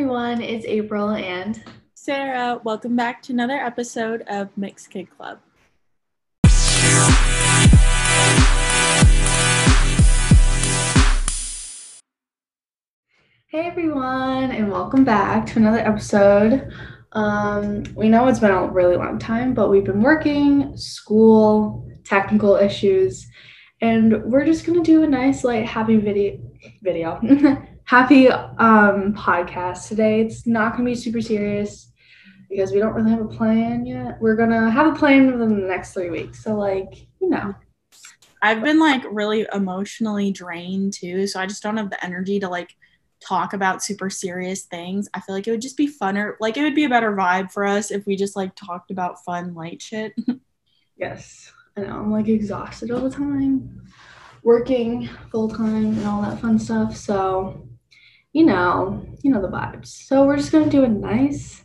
everyone, it's April and Sarah. Welcome back to another episode of Mixed Kid Club. Hey everyone, and welcome back to another episode. Um, we know it's been a really long time, but we've been working, school, technical issues, and we're just gonna do a nice, light, happy video video happy um podcast today. It's not gonna be super serious because we don't really have a plan yet. We're gonna have a plan within the next three weeks. So like, you know. I've been like really emotionally drained too, so I just don't have the energy to like talk about super serious things. I feel like it would just be funner. Like it would be a better vibe for us if we just like talked about fun light shit. yes. I know. I'm like exhausted all the time. Working full time and all that fun stuff. So you know, you know the vibes. So we're just gonna do a nice,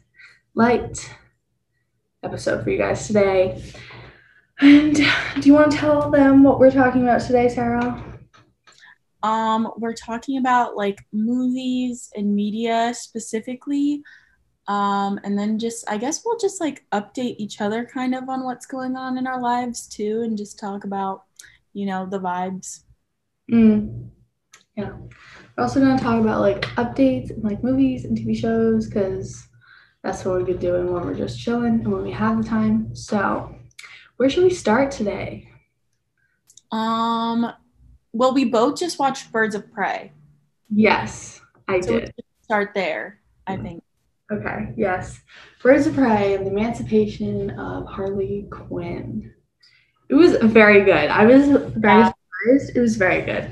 light episode for you guys today. And do you want to tell them what we're talking about today, Sarah? Um, we're talking about like movies and media specifically. Um, and then just I guess we'll just like update each other kind of on what's going on in our lives too, and just talk about, you know, the vibes. Mm. Yeah. We're also going to talk about like updates and like movies and TV shows because that's what we've been doing when we're just chilling and when we have the time. So, where should we start today? Um, well, we both just watched Birds of Prey. Yes, I So did. start there, I think. Okay, yes. Birds of Prey and the Emancipation of Harley Quinn. It was very good. I was very Yeah. surprised. It was very good.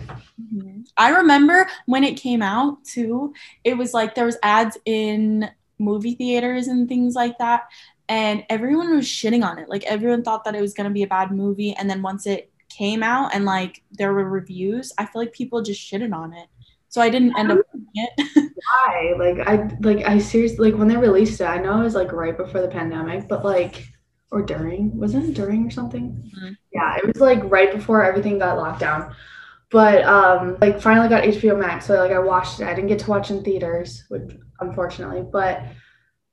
I remember when it came out too, it was like there was ads in movie theaters and things like that and everyone was shitting on it. Like everyone thought that it was going to be a bad movie and then once it came out and like there were reviews, I feel like people just shitted on it. So I didn't end up it. Why? Like I like I seriously like when they released it, I know it was like right before the pandemic, but like or during, wasn't it during or something? Mhm. Yeah, it was like right before everything got locked down. But um like finally got HBO Max, so like I watched it. I didn't get to watch in theaters, which unfortunately, but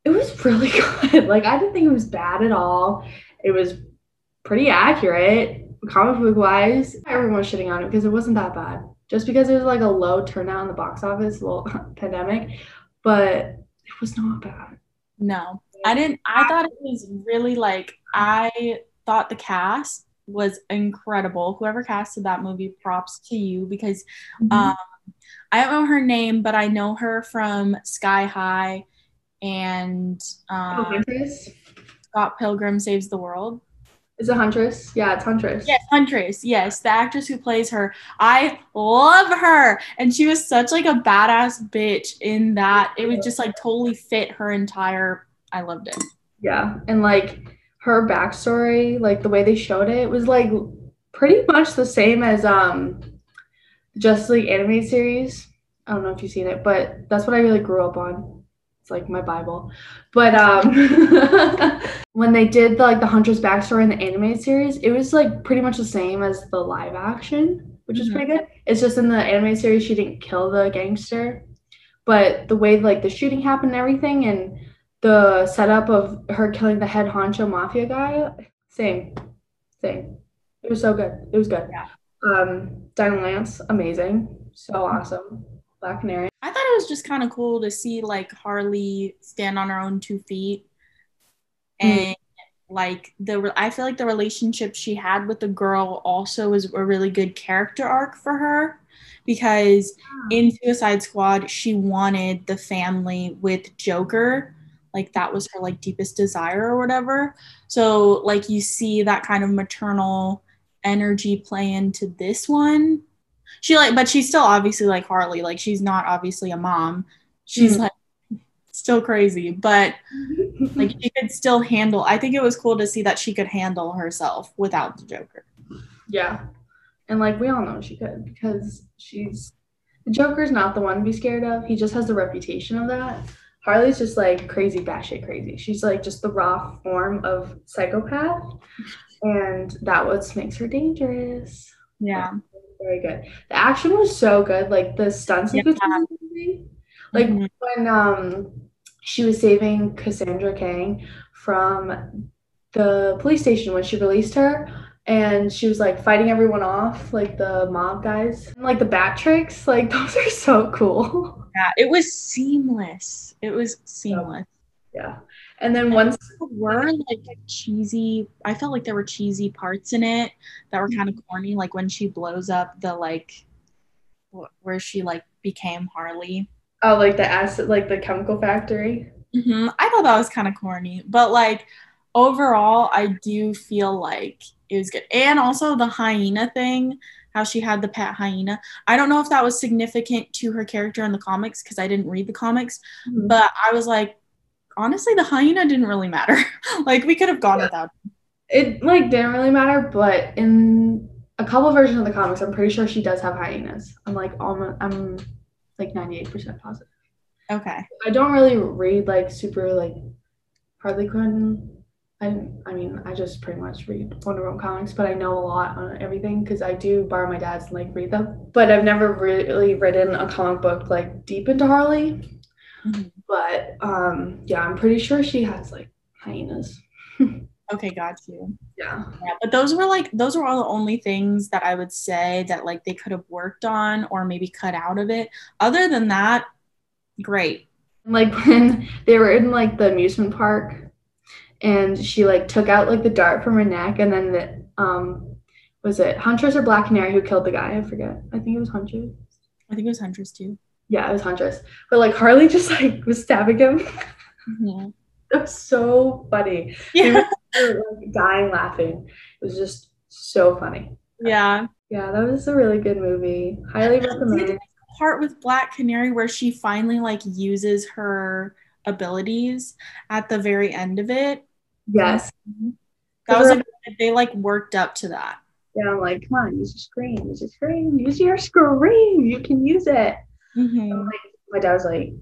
it was really good. Like I didn't think it was bad at all. It was pretty accurate comic book wise. Everyone was shitting on it because it wasn't that bad. Just because it was like a low turnout in the box office, well, pandemic, but it was not bad. No, I didn't. I thought it was really like, I thought the cast was incredible. Whoever casted that movie, props to you because um, I don't know her name, but I know her from Sky High and um, Huntress? Scott Pilgrim Saves the World. Is it Huntress? Yeah, it's Huntress. Yes, Huntress. Yes, the actress who plays her. I love her, and she was such like a badass bitch in that. It was just like totally fit her entire. I loved it. Yeah. And like her backstory, like the way they showed it, was like pretty much the same as um Justice League anime series. I don't know if you've seen it, but that's what I really grew up on. It's like my Bible. But um when they did the, like the Huntress backstory in the anime series, it was like pretty much the same as the live action, which is Mhm. pretty good. It's just in the anime series she didn't kill the gangster. But the way like the shooting happened and everything and the setup of her killing the head honcho mafia guy, same. Same. It was so good. It was good. Yeah. Um Dinah Lance, amazing. So awesome. Black Canary. I thought it was just kind of cool to see like Harley stand on her own two feet, and like the I feel like the relationship she had with the girl also was a really good character arc for her, because in Suicide Squad she wanted the family with Joker, like that was her like deepest desire or whatever. So like you see that kind of maternal energy play into this one she like but she's still obviously like harley like she's not obviously a mom she's Mm. like still crazy but like she could still handle i think it was cool to see that she could handle herself without the joker Yeah. And like we all know she could because she's the Joker's not the one to be scared of. He just has the reputation of that. Harley's just like crazy batshit crazy. She's like just the raw form of psychopath. And that what makes her dangerous. yeah Very good. The action was so good. Like the stunts Yeah. sequences and everything. Like Mhm. when um she was saving Cassandra Kang from the police station when she released her and she was like fighting everyone off, like the mob guys. And, like the bat tricks, like those are so cool. Yeah, it was seamless. It was seamless. yeah. And then once There were like cheesy. I felt like there were cheesy parts in it that were kind of corny, like when she blows up the like, where she like became Harley. oh like the acid like the chemical factory. hmm I thought that was kind of corny, but like overall, I do feel like it was good. And also the hyena thing, how she had the pet hyena. I don't know if that was significant to her character in the comics because I didn't read the comics, mm-hmm. but I was like, honestly, the hyena didn't really matter. like we could have gone without. it like didn't really matter, but in a couple versions of the comics, I'm pretty sure she does have hyenas. I'm like almost I'm like 98% positive. Okay. I don't really read like super like Harley Quinn. I I mean I just pretty much read Wonder Woman comics, but I know a lot on everything because I do borrow my dad's and like read them. But I've never really written a comic book like deep into Harley. Mhm. But um yeah, I'm pretty sure she has like hyenas. Okay, got you. Yeah. Yeah, but those were like those were all the only things that I would say that like they could have worked on or maybe cut out of it. Other than that, great. Like when they were in like the amusement park and she like took out like the dart from her neck and then the um was it Huntress or Black Canary who killed the guy? I forget. I think it was Huntress. I think it was Huntress too. Yeah, it was Huntress. But like Harley just like was stabbing him. That was so funny. Yeah. Were like dying laughing. It was just so funny. yeah. Yeah, that was a really good movie. Highly recommend. Part with Black Canary where she finally like uses her abilities at the very end of it. Yes. That was like they like worked up to that. Yeah, I'm like, come on, use your screen, use your screen, use your screen. You can use it. Mhm. my dad was like,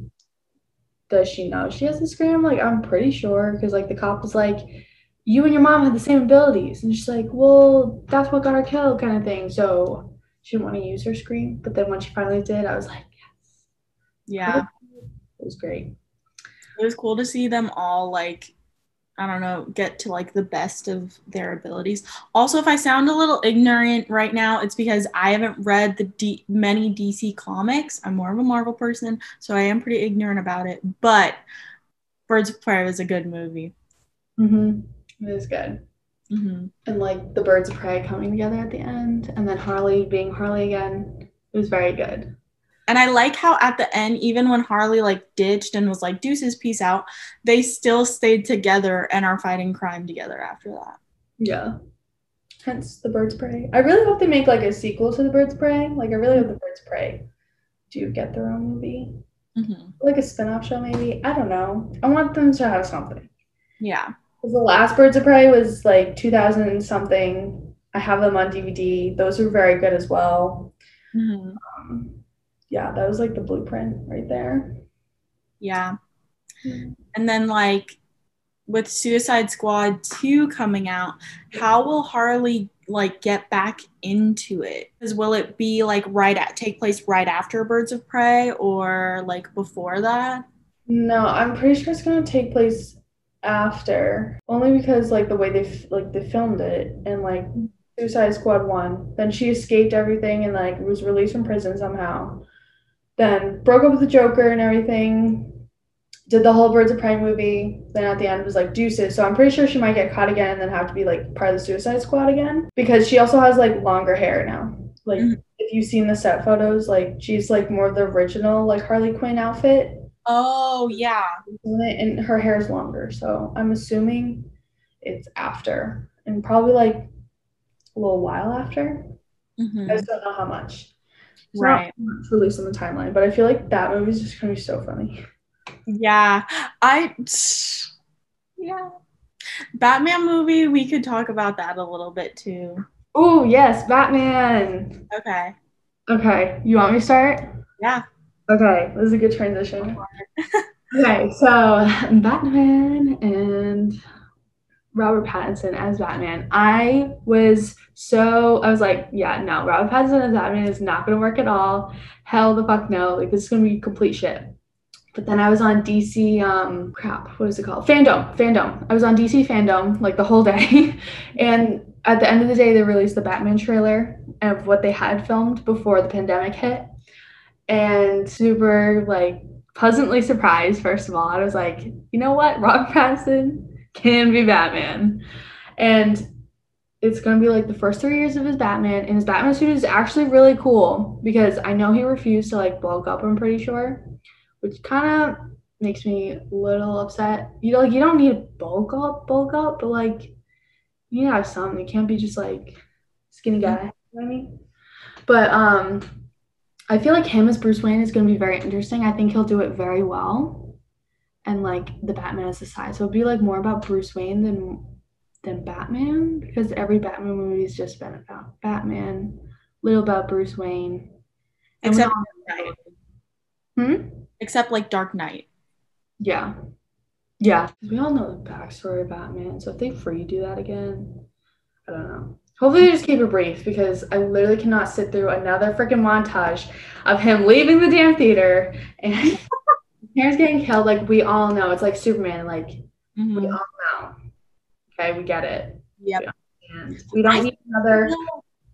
Does she know she has the scream? Like, I'm pretty sure. Because, like, the cop was like, You and your mom had the same abilities. And she's like, Well, that's what got her killed, kind of thing. So she didn't want to use her screen. But then when she finally did, I was like, Yes. Yeah. It was great. it was cool to see them all like i don't know get to like the best of their abilities also if i sound a little ignorant right now it's because i haven't read the D- many dc comics i'm more of a marvel person so i am pretty ignorant about it but birds of prey was a good movie Mm-hmm. It was good. hmm And, like, the birds of prey coming together at the end. And then Harley being Harley again. It was very good. And i like how at the end even when harley like ditched and was like deuces peace out they still stayed together and are fighting crime together after that Yeah. Hence the Birds of Prey. I really hope they make like a sequel to the Birds of Prey. Like I really hope the Birds of Prey do get their own movie. hmm Like a spin-off show maybe. I don't know. I want them to have something. yeah Because the last Birds of Prey was like 2000 something. I have them on DVD. Those are very good as well. hmm Um, yeah, that was like the blueprint right there. Yeah. Hmm. And then like with Suicide Squad 2 coming out, how will Harley like get back into it? Because will it be like right at take place right after Birds of Prey or like before that? No, I'm pretty sure it's gonna take place after. Only because like the way they f- like they filmed it and like Suicide Squad one, then she escaped everything and like was released from prison somehow. Then broke up with the Joker and everything. Did the whole Birds of Prey movie. Then at the end was like deuces. So I'm pretty sure she might get caught again and then have to be like part of the Suicide Squad again because she also has like longer hair now. Like Mhm. if you've seen the set photos, like she's like more of the original like Harley Quinn outfit Oh yeah. and her hair is longer. So I'm assuming it's after and probably like a little while after. Mhm. I just don't know how much. It's Right. much released on the timeline, but I feel like that movie's just gonna be so funny. Yeah. I yeah. Batman movie, we could talk about that a little bit too. Oh yes, Batman. Okay. Okay, you want me to start? Yeah. Okay, this is a good transition. Okay, so Batman and Robert Pattinson as Batman. I was so I was like, yeah, no, Robert Pattinson as Batman is not gonna work at all. Hell the fuck no. Like this is gonna be complete shit. But then I was on DC, um, crap, what is it called? Fandom, Fandom. I was on DC Fandom like the whole day. and at the end of the day, they released the Batman trailer of what they had filmed before the pandemic hit. And super like pleasantly surprised, first of all. I was like, you know what? Robert Pattinson can be Batman. And it's going to be like the first three years of his Batman. And his Batman suit is actually really cool because I know he refused to like bulk up, I'm pretty sure, which kind of makes me a little upset. You know, like you don't need to bulk up, bulk up, but like you have something. You can't be just like skinny guy. You know what I mean? But um I feel like him as Bruce Wayne is going to be very interesting. I think he'll do it very well. And like the Batman as the side. So it'd be like more about Bruce Wayne than than Batman because every Batman movie has just been about Batman, little about Bruce Wayne. And Except all- Dark Knight. Hmm? Except like Dark Knight. Yeah. Yeah. We all know the backstory of Batman. So if they free do that again, I don't know. Hopefully they just keep it brief because I literally cannot sit through another freaking montage of him leaving the damn theater and parents getting killed. Like we all know. It's like Superman. Like Mhm. we all know. Okay, we get it. Yep. And we don't need another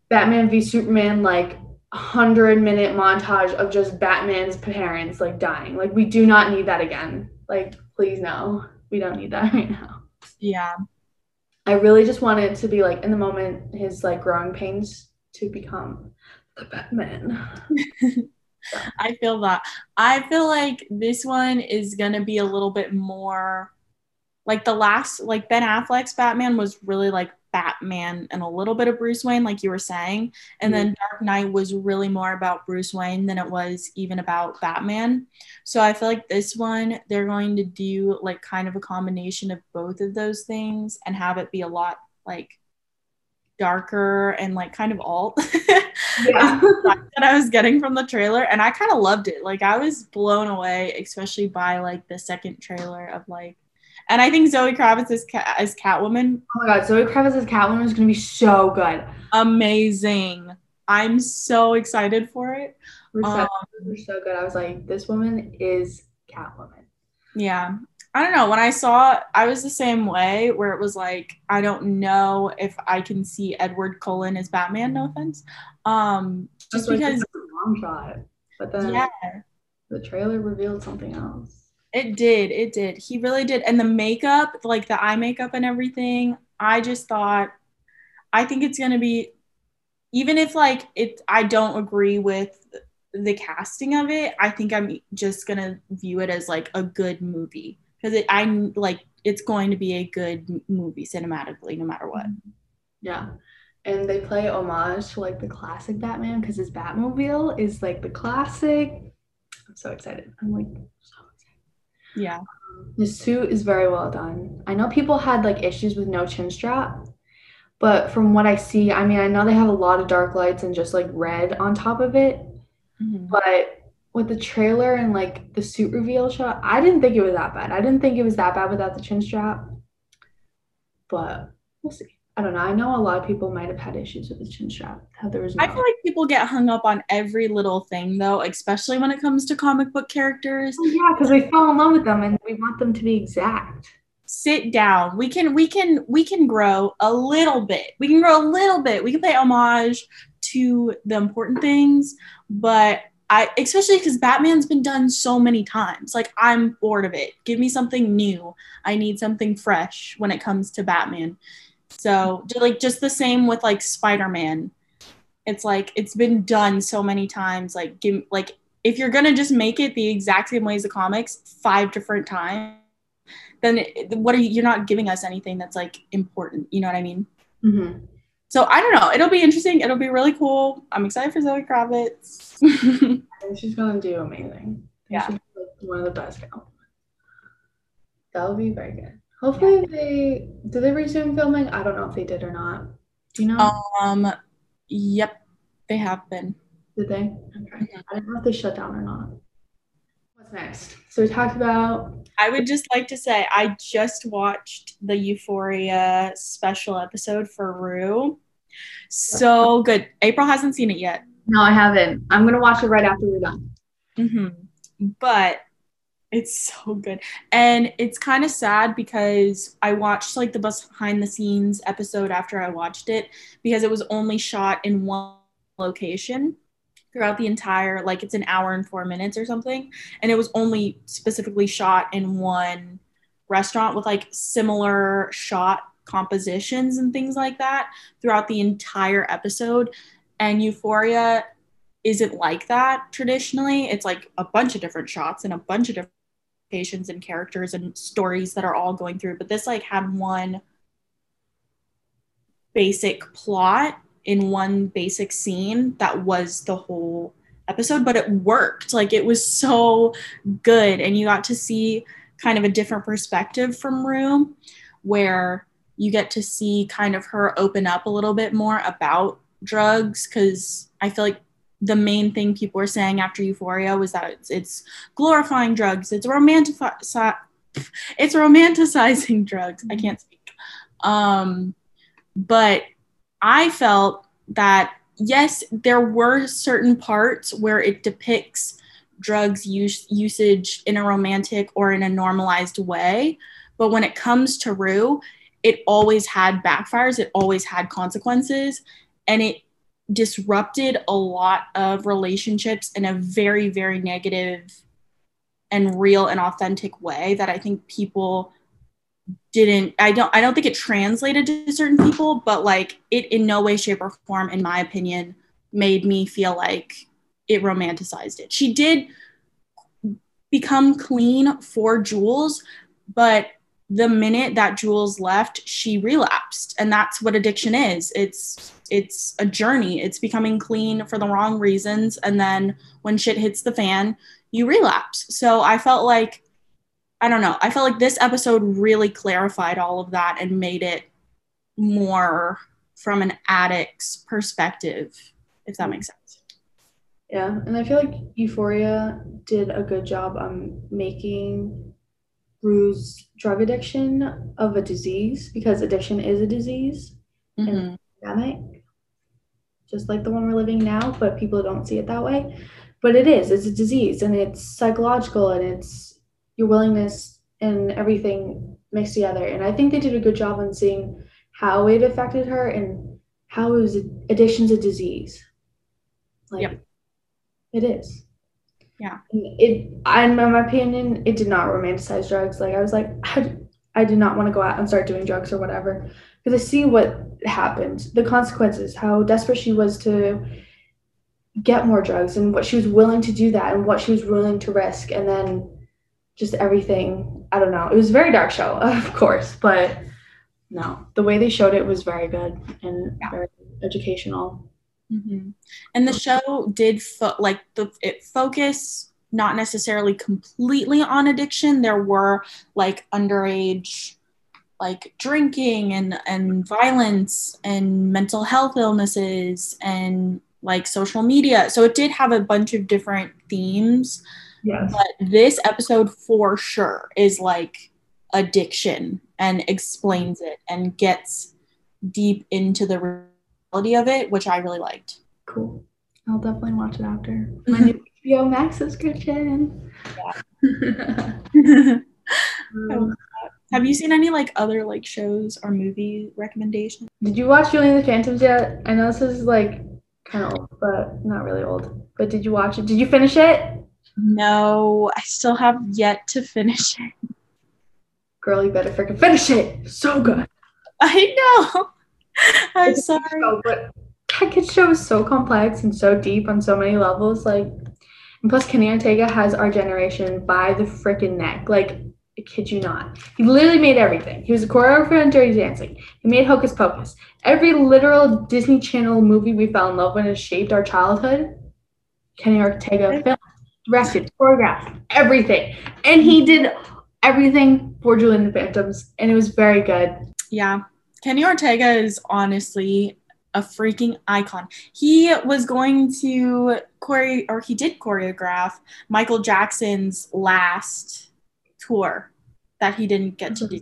Batman v Superman like hundred minute montage of just Batman's parents like dying. Like we do not need that again. Like please no, we don't need that right now. Yeah. I really just want it to be like in the moment his like growing pains to become the Batman. I feel that. I feel like this one is gonna be a little bit more like the last like Ben Affleck's Batman was really like Batman and a little bit of Bruce Wayne, like you were saying. And then mm-hmm. Dark Knight was really more about Bruce Wayne than it was even about Batman. So I feel like this one they're going to do like kind of a combination of both of those things and have it be a lot like darker and like kind of alt. Yeah. that I was getting from the trailer, and I kind of loved it. Like I was blown away, especially by like the second trailer of like, and I think Zoe Kravitz as, Ca- as Catwoman, Oh my god, Zoe Kravitz as Catwoman is gonna be so good. amazing. I'm so excited for it. Receptions Um, were so good. I was like, this woman is Catwoman. Yeah. I don't know. When I saw, I was the same way where it was like, I don't know if I can see Edward Cullen as Batman. No offense. Um, just like because, a long shot. But then yeah. the trailer revealed something else. It did. It did. He really did. And the makeup, like the eye makeup and everything, I just thought, I think it's going to be, even if like it, I don't agree with the casting of it, I think I'm just going to view it as like a good movie because it, I like, it's going to be a good movie cinematically, no matter what. Yeah. And they play homage to like the classic Batman because his Batmobile is like the classic. I'm so excited. I'm like so excited. Yeah. His suit is very well done. I know people had like issues with no chin strap, but from what I see, I mean, I know they have a lot of dark lights and just like red on top of it, Mhm. but with the trailer and like the suit reveal shot, I didn't think it was that bad. I didn't think it was that bad without the chin strap, but we'll see. I don't know. I know a lot of people might have had issues with the chin strap. How there was no. I feel like people get hung up on every little thing though, especially when it comes to comic book characters. Oh, yeah, because we fall in love with them and we want them to be exact. sit down. We can we can we can grow a little bit. We can grow a little bit. We can pay homage to the important things, but I especially because Batman's been done so many times. Like I'm bored of it. Give me something new. I need something fresh when it comes to Batman. So like just the same with like Spider-Man. It's like it's been done so many times. Like give like if you're gonna just make it the exact same way as the comics five different times then it- what are you you're not giving us anything that's like important you know what i mean Mm-hmm. So i don't know it'll be interesting it'll be really cool i'm excited for zoe kravitz she's gonna do amazing. Yeah. she's one of the best now. That would be very good. Hopefully they did they resume filming? I don't know if they did or not. Do you know? um yep they have been Did they? Okay. I don't know if they shut down or not. Next? So we talked about i would just like to say i just watched the euphoria special episode for rue so good april hasn't seen it yet No, I haven't. I'm gonna watch it right after we're done. hmm but It's so good. And it's kind of sad because I watched like the behind the scenes episode after I watched it because it was only shot in one location throughout the entire like it's an hour and 4 minutes or something and it was only specifically shot in one restaurant with like similar shot compositions and things like that throughout the entire episode and Euphoria isn't like that traditionally. It's like a bunch of different shots and a bunch of different patients and characters and stories that are all going through. But this like had one basic plot in one basic scene that was the whole episode, but it worked. Like it was so good. And you got to see kind of a different perspective from Rue where you get to see kind of her open up a little bit more about drugs because I feel like the main thing people were saying after Euphoria was that it's, it's glorifying drugs, it's romantici- it's romanticizing drugs. I can't speak. Um, but I felt that yes, there were certain parts where it depicts drugs use, usage in a romantic or in a normalized way. But when it comes to Rue, it always had backfires, it always had consequences, and it disrupted a lot of relationships in a very, very negative and real and authentic way that I think people didn't I don't I don't think it translated to certain people, but like it in no way, shape, or form, in my opinion, made me feel like it romanticized it. She did become clean for Jules, but the minute that Jules left, she relapsed. And that's what addiction is. It's it's a journey. It's becoming clean for the wrong reasons. And then when shit hits the fan, you relapse. So I felt like I don't know. I felt like this episode really clarified all of that and made it more from an addict's perspective, if that makes sense. Yeah, and I feel like Euphoria did a good job on making Rue's drug addiction of a disease because addiction is a disease mm-hmm. and pandemic, just like the one we're living now, but people don't see it that way. But it is, it's a disease and it's psychological and it's your willingness and everything mixed together. And I think they did a good job on seeing how it affected her and how it was addiction's a disease. Like yep. it is. Yeah. It, in my opinion, it did not romanticize drugs. Like I was like, I, I did not want to go out and start doing drugs or whatever because I see what happened, the consequences, how desperate she was to get more drugs and what she was willing to do that and what she was willing to risk and then just everything. I don't know. It was a very dark show, of course, but no, the way they showed it was very good and yeah. very educational. Mm-hmm. And the show did fo- like the it focus not necessarily completely on addiction. There were like underage like drinking and and violence and mental health illnesses and like social media. So it did have a bunch of different themes. Yes. But this episode for sure is like addiction and explains it and gets deep into the reality of it, which I really liked. Cool. I'll definitely watch it after my new HBO Max subscription. Yeah. um, have you seen any like other like shows or movie recommendations? Did you watch Julie and the Phantoms yet? I know this is like kind of old, but not really old. But did you watch it? Did you finish it? No, I still have yet to finish it. Girl, you better freaking finish it. So good. I know. I'm sorry. Show, but that kid's show is so complex and so deep on so many levels. Like, and plus, Kenny Ortega has our generation by the freaking neck. Like, I kid you not. He literally made everything. He was a choreographer on Dirty Dancing. He made Hocus Pocus. Every literal Disney Channel movie we fell in love with and shaped our childhood. Kenny Ortega directed, choreographed, everything. And he did everything for Julie and the Phantoms, and it was very good. Yeah. Kenny Ortega is honestly a freaking icon. He was going to chore or he did choreograph Michael Jackson's last tour that he didn't get to do.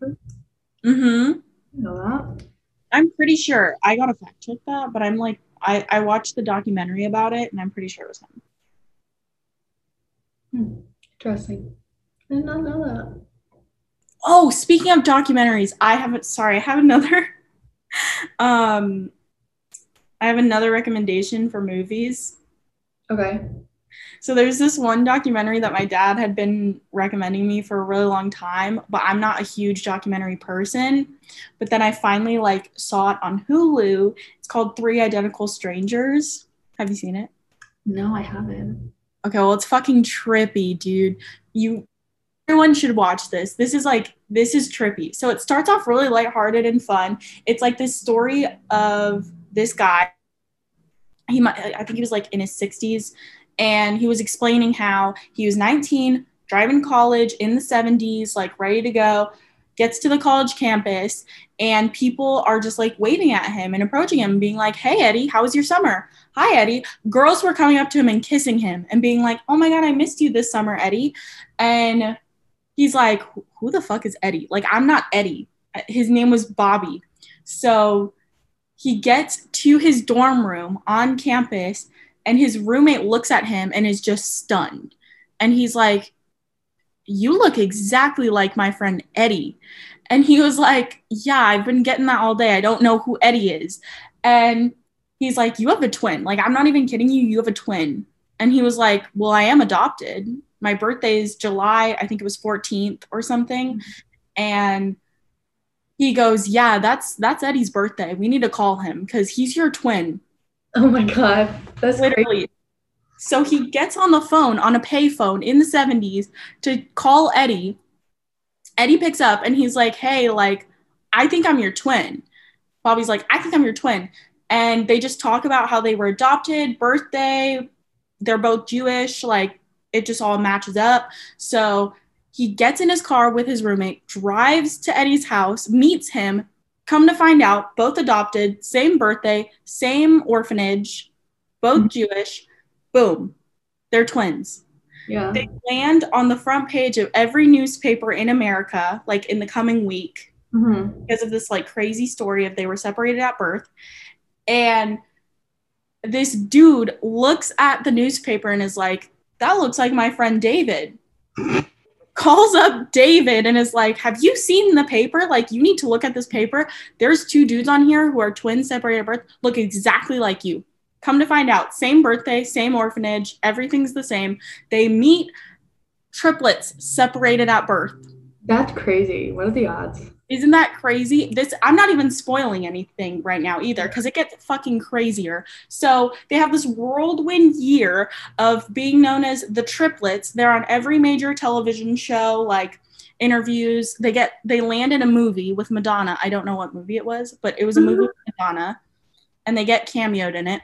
Mm-hmm. know that. I'm pretty sure. I gotta fact check that, but I'm like I, I watched the documentary about it and I'm pretty sure it was him. Hmm. Interesting. I did not know that. Oh, speaking of documentaries, I have sorry, I have another um I have another recommendation for movies. Okay. So there's this one documentary that my dad had been recommending me for a really long time, but I'm not a huge documentary person. But then I finally like saw it on Hulu. It's called Three Identical Strangers. Have you seen it? No, I haven't. Okay, well it's fucking trippy, dude. You everyone should watch this. This is like this is trippy. So it starts off really lighthearted and fun. It's like this story of this guy. He might I think he was like in his 60s and he was explaining how he was 19, driving college in the 70s, like ready to go, gets to the college campus, and people are just like waiting at him and approaching him, being like, Hey, Eddie, how was your summer? Hi, Eddie. Girls were coming up to him and kissing him and being like, Oh my God, I missed you this summer, Eddie. And he's like, Who the fuck is Eddie? Like, I'm not Eddie. His name was Bobby. So he gets to his dorm room on campus and his roommate looks at him and is just stunned. And he's like, You look exactly like my friend Eddie. And he was like, Yeah, I've been getting that all day. I don't know who Eddie is. And he's like, You have a twin. Like, I'm not even kidding you. You have a twin. And he was like, Well, I am adopted. My birthday is July, I think it was 14th or something. Mm-hmm. And he goes, Yeah, that's that's Eddie's birthday. We need to call him because he's your twin. Oh my god, that's literally. Crazy. So he gets on the phone on a payphone in the 70s to call Eddie. Eddie picks up and he's like, "Hey, like I think I'm your twin." Bobby's like, "I think I'm your twin." And they just talk about how they were adopted, birthday, they're both Jewish, like it just all matches up. So he gets in his car with his roommate, drives to Eddie's house, meets him, Come to find out, both adopted, same birthday, same orphanage, both mm-hmm. Jewish. Boom, they're twins. Yeah. They land on the front page of every newspaper in America, like in the coming week, mm-hmm. because of this like crazy story of they were separated at birth. And this dude looks at the newspaper and is like, that looks like my friend David calls up David and is like, Have you seen the paper? Like, you need to look at this paper. There's two dudes on here who are twins separated at birth, look exactly like you. Come to find out, same birthday, same orphanage, everything's the same. They meet triplets separated at birth. That's crazy. What are the odds? Isn't that crazy? This I'm not even spoiling anything right now either because it gets fucking crazier. So they have this whirlwind year of being known as the triplets. They're on every major television show, like interviews. They get they land in a movie with Madonna. I don't know what movie it was, but it was a movie with Madonna, and they get cameoed in it.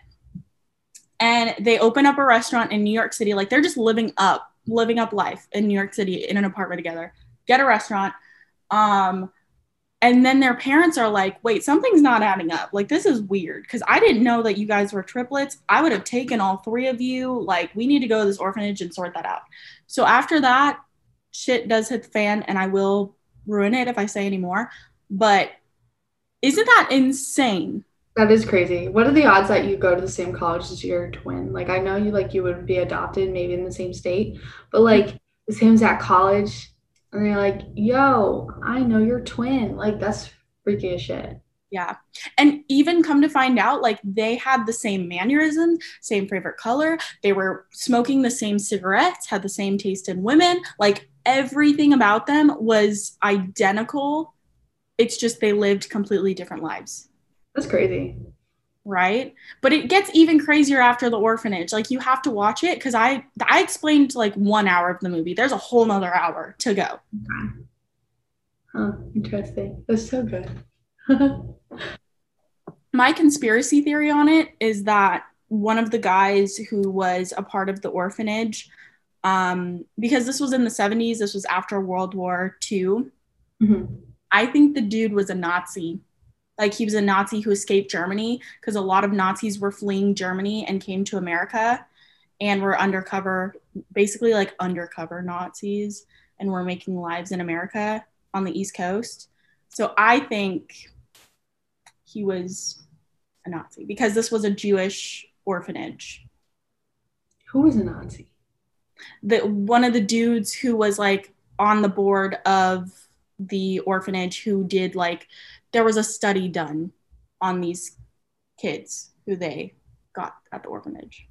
And they open up a restaurant in New York City. Like they're just living up, living up life in New York City in an apartment together. Get a restaurant. Um, and then their parents are like wait something's not adding up. Like this is weird. Because i didn't know that you guys were triplets. I would have taken all three of you. Like we need to go to this orphanage and sort that out. So after that shit does hit the fan and i will ruin it if i say any more. But isn't that insane? That is crazy. What are the odds that you go to the same college as your twin? Like i know you like you would be adopted maybe in the same state but like the same exact college and they're like, yo, I know your twin. Like, that's freaky as shit. Yeah. And even come to find out, like, they had the same mannerisms, same favorite color. They were smoking the same cigarettes, had the same taste in women. Like, everything about them was identical. It's just they lived completely different lives. That's crazy right? But it gets even crazier after the orphanage. Like you have to watch it because i i explained like one hour of the movie. There's a whole nother hour to go. Okay. huh interesting. That's so good. My conspiracy theory on it is that one of the guys who was a part of the orphanage um, because this was in the 70s this was after world war ii mm-hmm. i think the dude was a nazi like he was a Nazi who escaped Germany because a lot of Nazis were fleeing Germany and came to America and were undercover, basically like undercover Nazis and were making lives in America on the East Coast. So I think he was a Nazi because this was a Jewish orphanage. Who was a Nazi? The one of the dudes who was like on the board of the orphanage who did like there was a study done on these kids who they got at the orphanage.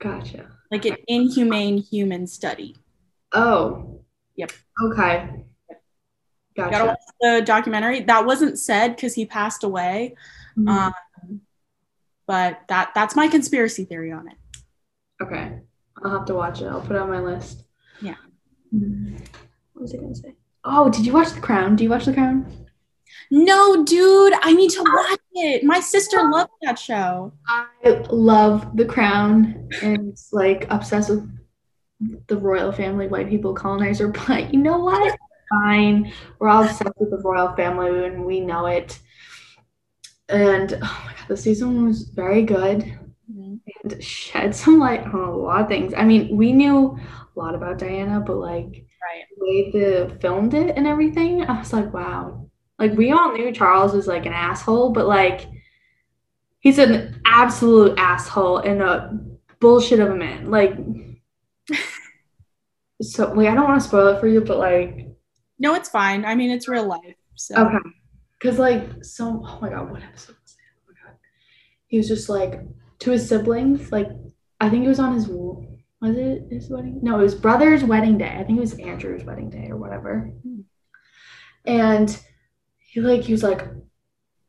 Gotcha. Like an inhumane human study. Oh. Yep. Okay. Gotcha. Gotta watch the documentary. That wasn't said because he passed away. Mhm. Um, but that that's my conspiracy theory on it. okay. I'll have to watch it. I'll put it on my list. Yeah. Mhm. What was I gonna say? Oh, did you watch The Crown? Do you watch The Crown? No, dude, I need to watch it. My sister loved that show. I love The Crown and like obsessed with the royal family, white people, colonizer. But you know what? Fine. We're all obsessed with the royal family and we know it. And oh my god, the season was very good and shed some light on a lot of things. I mean, we knew a lot about Diana, but like Right. the way they filmed it and everything, I was like, wow. Like we all knew Charles was like an asshole, but like he's an absolute asshole and a bullshit of a man. Like so like I don't want to spoil it for you, but like No, it's fine. I mean, it's real life. So okay. Cause like so oh my god, what episode was it? Oh my god. He was just like to his siblings, like I think it was on his was it his wedding? No, it was brother's wedding day. I think it was Andrew's wedding day or whatever. Hmm. And he like he was like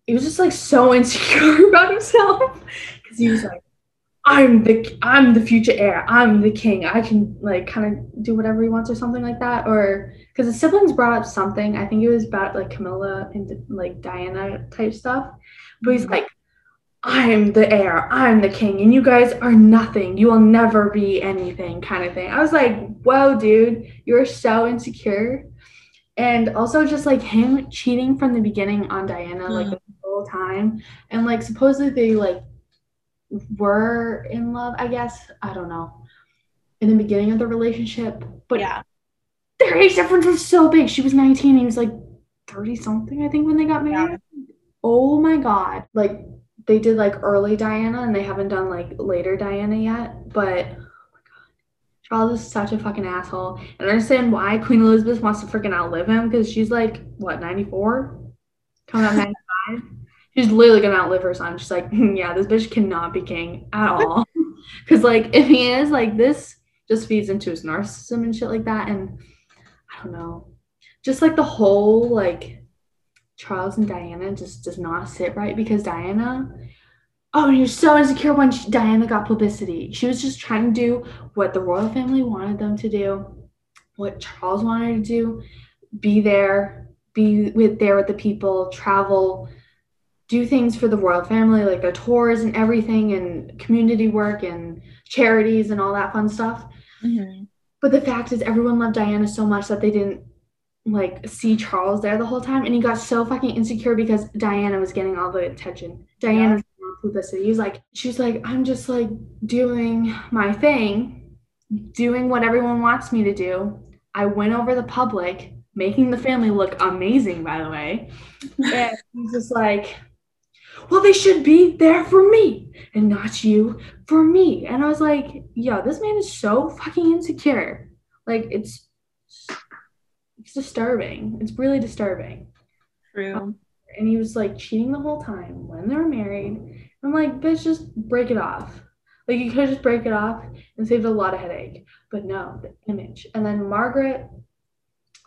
he was just like so insecure about himself because he was like I'm the I'm the future heir. I'm the king. I can like kind of do whatever he wants or something like that. Or because the siblings brought up something. I think it was about like Camilla and like Diana type stuff. But he's mm-hmm. like, I'm the heir. I'm the king, and you guys are nothing. You will never be anything, kind of thing. I was like, whoa, dude, you're so insecure. And also just like him cheating from the beginning on Diana, like Mm. the whole time. And like supposedly they like were in love, I guess. I don't know. In the beginning of the relationship. But yeah. their age difference was so big. She was 19, he was like 30 something, I think, when they got married. Oh my god. Like they did like early Diana and they haven't done like later Diana yet. But. Charles is such a fucking asshole. And I understand why Queen Elizabeth wants to freaking outlive him because she's like, what, 94? Coming out 95? She's literally gonna outlive her son. She's like, "Hmm, yeah, this bitch cannot be king at all. Because like if he is, like this just feeds into his narcissism and shit like that. And I don't know. Just like the whole like Charles and Diana just does not sit right because Diana Oh, was so insecure when she, Diana got publicity. She was just trying to do what the royal family wanted them to do, what Charles wanted to do, be there, be with there with the people, travel, do things for the royal family, like their tours and everything, and community work and charities and all that fun stuff. Mhm. But the fact is, everyone loved Diana so much that they didn't like see Charles there the whole time, and he got so fucking insecure because Diana was getting all the attention. Diana was getting all publicity. He like, she was like, I'm just like doing my thing, doing what everyone wants me to do. I went over the public, making the family look amazing, by the way. And he's just like, well, they should be there for me and not you for me. And I was like, yo, this man is so fucking insecure. Like, it's it's disturbing. It's really disturbing. True. And he was like cheating the whole time when they were married. I'm like, bitch, just break it off. Like, you could just break it off and saved a lot of headache. But no, the image. And then Margaret,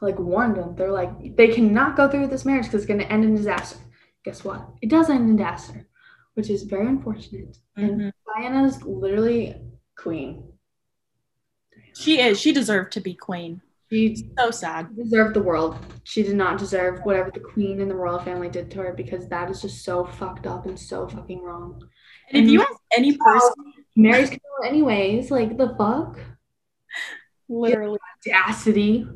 like, warned them. They're like, they cannot go through with this marriage because it's going to end in disaster. Guess what? It does end in disaster, which is very unfortunate. And Mhm. Diana's literally queen. She is. She deserved to be queen. She So sad. deserved the world. She did not deserve whatever the queen and the royal family did to her because that is just so fucked up and so fucking wrong. And if you ask any person, Mary's Camilla anyways, like the fuck? literally, Audacity.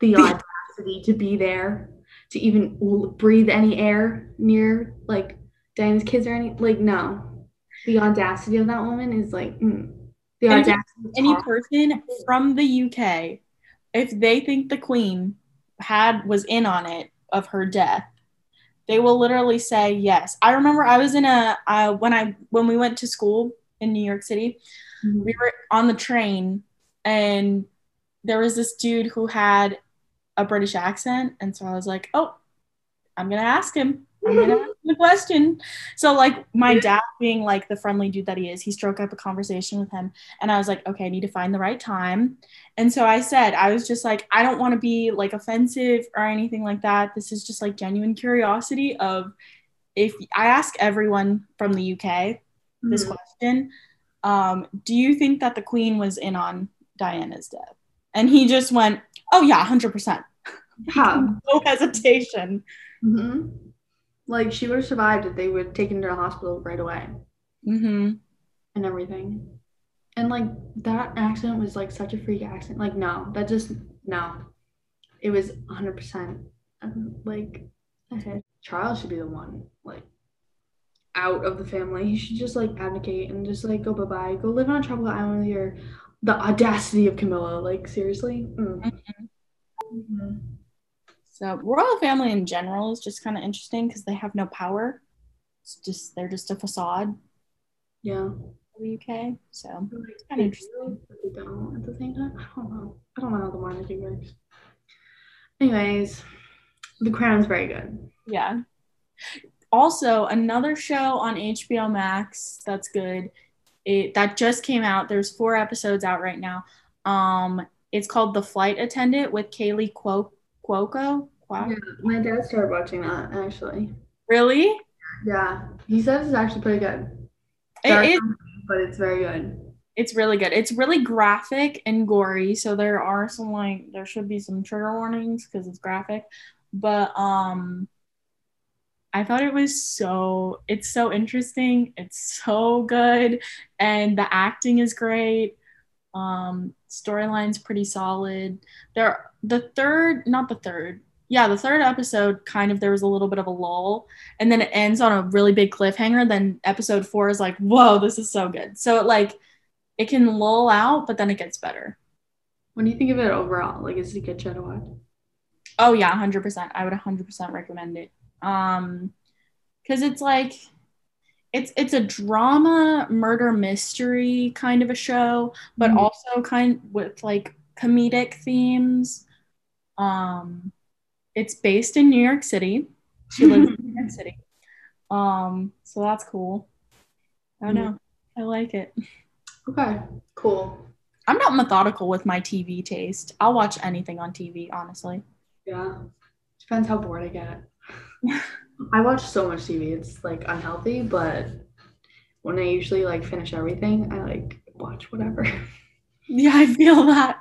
The audacity to be there, to even breathe any air near like Diana's kids or any like no. The audacity of that woman is like mm. the And audacity. is any person from the UK, if they think the queen had was in on it of her death, they will literally say yes. I remember I was in a uh, when I when we went to school in New York City, Mhm. we were on the train and there was this dude who had a British accent. And so I was like, oh, I'm gonna ask him. I'm gonna ask him the question. So like my dad being like the friendly dude that he is, he struck up a conversation with him. And I was like, okay, I need to find the right time. And so I said, I was just like, I don't want to be like offensive or anything like that. This is just like genuine curiosity of if I ask everyone from the UK this Mhm. question, um, do you think that the Queen was in on Diana's death? And he just went, Oh yeah, hundred percent. Yeah. No hesitation. hmm Like she would have survived if they would have taken her to the hospital right away hmm and everything. And like that accident was like such a freak accident. Like no, that just no. It was 100% um, like ahead. Charles should be the one like out of the family. He should just like abdicate and just like go bye bye. Go live on a tropical island with your the audacity of Camilla. Like seriously. Mm. Mhm. So royal family in general is just kind of interesting because they have no power. It's just they're just a facade Yeah. the UK. So It's kinda interesting. But they don't at the same time. I don't know. I don't know how the monarchy works. Anyways, The Crown's very good. yeah. Also, another show on HBO Max that's good. It that just came out. There's four episodes out right now. Um, it's called The Flight Attendant with Kaley Cuoco. Cuoco. Wow. Yeah, my dad started watching that actually. Really? Yeah, he says it's actually pretty good. It, Dark it, but it's very good. it's really good. It's really graphic and gory, so there are some like there should be some trigger warnings because it's graphic. But um I thought it was so it's so interesting. It's so good and the acting is great. Um storyline's pretty solid. There the third, not the third. Yeah, the third episode kind of there was a little bit of a lull and then it ends on a really big cliffhanger. Then episode 4 is like, "Whoa, this is so good." So it like it can lull out, but then it gets better. When do you think of it overall? Like, is it a good show to watch? Oh yeah, hundred percent. I would hundred percent recommend it. Um, because it's like, it's it's a drama murder mystery kind of a show, but Mhm. also kind with like comedic themes. Um, it's based in New York City. She lives in New York City. Um, so that's cool. I don't know. I like it. Okay, cool. I'm not methodical with my TV taste. I'll watch anything on TV, honestly. Yeah, depends how bored I get. I watch so much TV. It's like unhealthy, but when I usually like finish everything, I like watch whatever. Yeah, I feel that.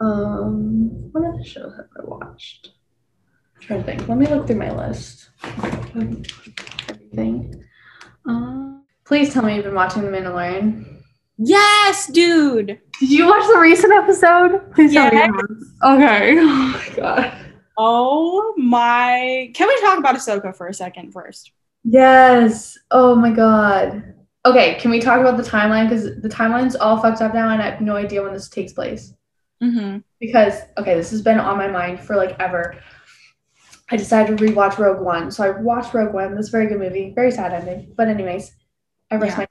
Um, what other shows have I watched? I'm trying to think. Let me look through my list. Everything. Um, please tell me you've been watching The Mandalorian. Yes, dude. Did you watch the recent episode? Please tell me. Yes. you have. Okay. Oh my god. Oh my. Can we talk about Ahsoka for a second first? Yes. Oh my god. Okay, can we talk about the timeline? Because the timeline's all fucked up now, and I have no idea when this takes place. Mm-hmm. because okay, this has been on my mind for like ever. I decided to rewatch Rogue One, so I watched Rogue One. This very good movie, very sad ending, but anyways, I rest Yeah. my.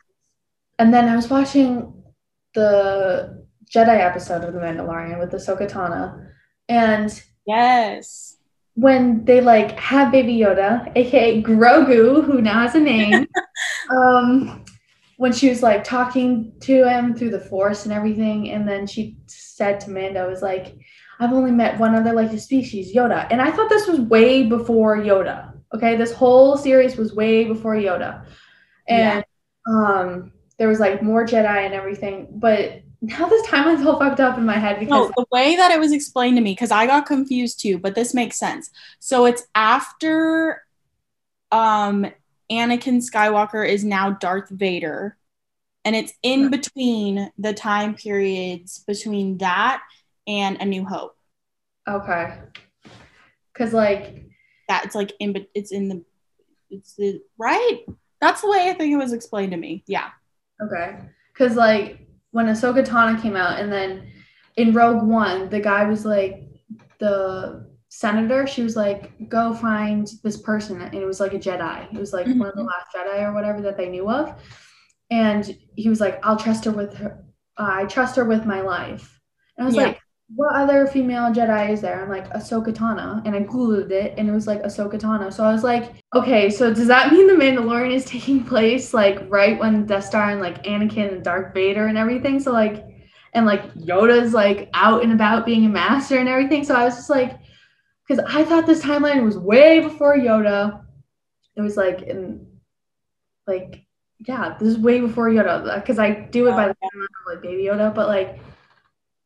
And then I was watching the Jedi episode of The Mandalorian with Ahsoka Tano, and Yes. when they like have Baby Yoda, aka Grogu, who now has a name, um, when she was like talking to him through the Force and everything, and then she said to Mando, "Was like, I've only met one other like the species, Yoda," and I thought this was way before Yoda. Okay, this whole series was way before Yoda, and um, there was like more Jedi and everything, but. Now this timeline's all fucked up in my head because No, the way that it was explained to me, because I got confused too, but this makes sense. So it's after um Anakin Skywalker is now Darth Vader. And it's in between the time periods between that and A New Hope. okay, because like That it's like in but it's in the it's the right? That's the way I think it was explained to me. Yeah. Okay. Because, like, when Ahsoka Tano came out, and then in Rogue One, the guy was like, the senator, she was like, go find this person. And it was like a Jedi. It was like one of the Mhm. last Jedi or whatever that they knew of. And he was like, I'll trust her with her. Uh, I trust her with my life. And I was Yeah. like, what other female Jedi is there? I'm like, Ahsoka Tano. And I Googled it and it was like Ahsoka Tano. So I was like, okay, so does that mean the Mandalorian is taking place like right when Death Star and like Anakin and Darth Vader and everything? So like, and like Yoda's like out and about being a master and everything. So I was just like, because I thought this timeline was way before Yoda. It was like in like yeah, this is way before Yoda because I do it by the time of like Baby Yoda, but like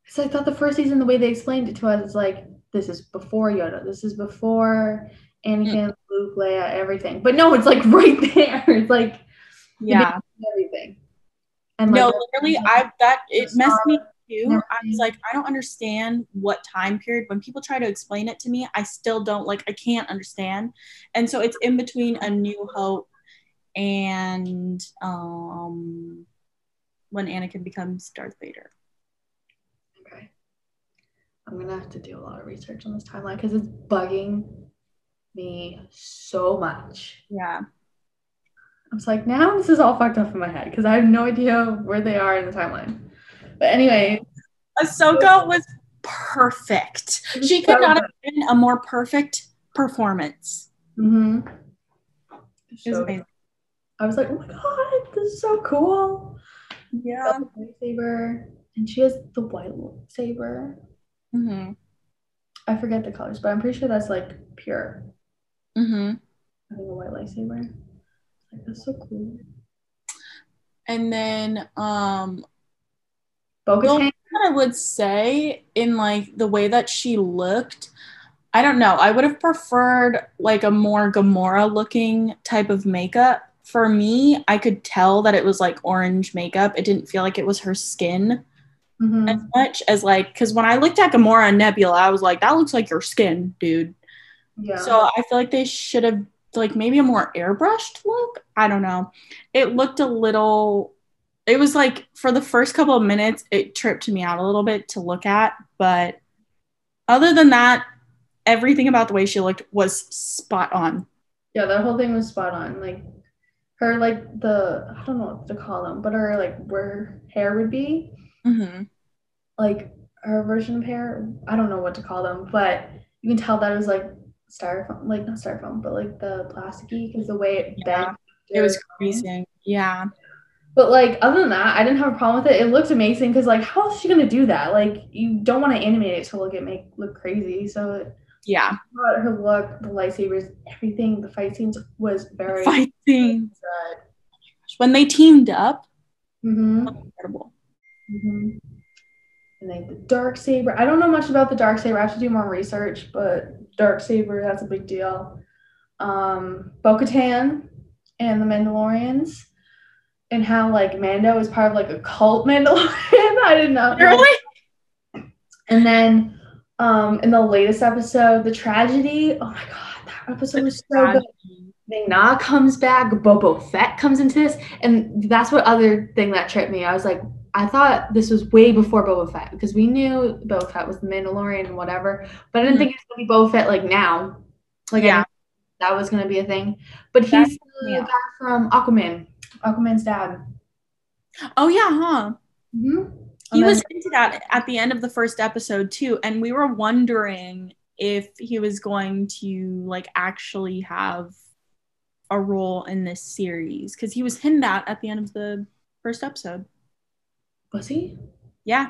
so I thought the first season, the way they explained it to us is like, this is before Yoda, this is before Anakin, mm. Luke, Leia, everything. But no, it's like right there. It's like yeah, everything. And like, no, literally, I that it messed me too. I was like, I don't understand what time period. When people try to explain it to me, I still don't like. I can't understand. And so it's in between A New Hope and um when Anakin becomes Darth Vader. I'm gonna have to do a lot of research on this timeline because it's bugging me so much. Yeah. I was like, now this is all fucked up in my head because I have no idea where they are in the timeline. But anyway, Ahsoka was perfect. She could so not have been a more perfect performance. Mm-hmm. So I was like, oh my god, this is so cool. Yeah. Lightsaber, and she has the white saber. Mm-hmm. I forget the colors, but I'm pretty sure that's like pure. Mm-hmm. Having a white lightsaber. Like that's so cool. And then um Bo-Katan? I would say in like the way that she looked, I don't know. I would have preferred like a more Gamora looking type of makeup. For me, I could tell that it was like orange makeup. It didn't feel like it was her skin mm-hmm. as much as like because when I looked at Gamora and Nebula, I was like, that looks like your skin, dude. Yeah. So I feel like they should have like maybe a more airbrushed look. I don't know. It looked a little. It was like for the first couple of minutes, it tripped me out a little bit to look at, but other than that, everything about the way she looked was spot on. Yeah, that whole thing was spot on. Like her, like the I don't know what to call them, but her like where hair would be. Mm-hmm like her version of hair. I don't know what to call them, but you can tell that it was like styrofoam, like not styrofoam, but like the plasticky because the way it yeah. bent. It was creasing. Yeah. But like other than that, I didn't have a problem with it. It looked amazing because like how is she gonna do that? Like you don't want to animate it to look it make look crazy. So yeah, her look, the lightsabers, everything, the fight scenes was very the fight scenes. Good. When they teamed up, mm-hmm. incredible. Mm-hmm and then the dark saber. I don't know much about the dark saber. I have to do more research, but dark saber that's a big deal. Um, Bo-Katan and the Mandalorians, and how like Mando is part of like a cult Mandalorian. I didn't know. Really? And then um, in the latest episode, the tragedy. Oh my god, that episode was so good. Ming-Na comes back, Boba Fett comes into this, and that's what other thing that tripped me. I was like, I thought this was way before Boba Fett because we knew Boba Fett was the Mandalorian and whatever, but I didn't think it was gonna be Boba Fett like now. Like yeah, that was gonna be a thing. But he's That's, the yeah. guy from Aquaman, Aquaman's dad. Oh yeah, huh? Mm-hmm. He then, was hinted at at the end of the first episode too, and we were wondering if he was going to like actually have a role in this series because he was hinted at at the end of the first episode. Was he? Yeah.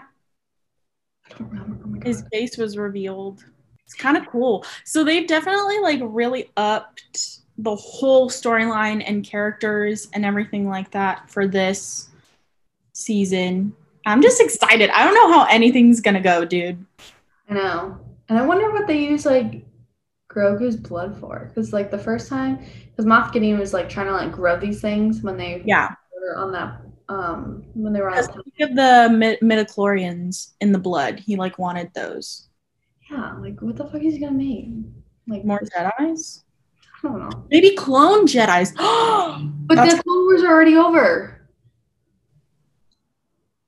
I don't remember. Oh His face was revealed. It's kind of cool. So they've definitely like really upped the whole storyline and characters and everything like that for this season. I'm just excited. I don't know how anything's gonna go, dude. I know. And I wonder what they use like Grogu's blood for. Because like the first time, because Moff Gideon was like trying to like grow these things when they yeah were on that um when they were on of the mid- midichlorians in the blood he like wanted those. Yeah like what the fuck is he gonna make? Like more jedis? I don't know. Maybe clone jedis. Oh but the clone wars are already over.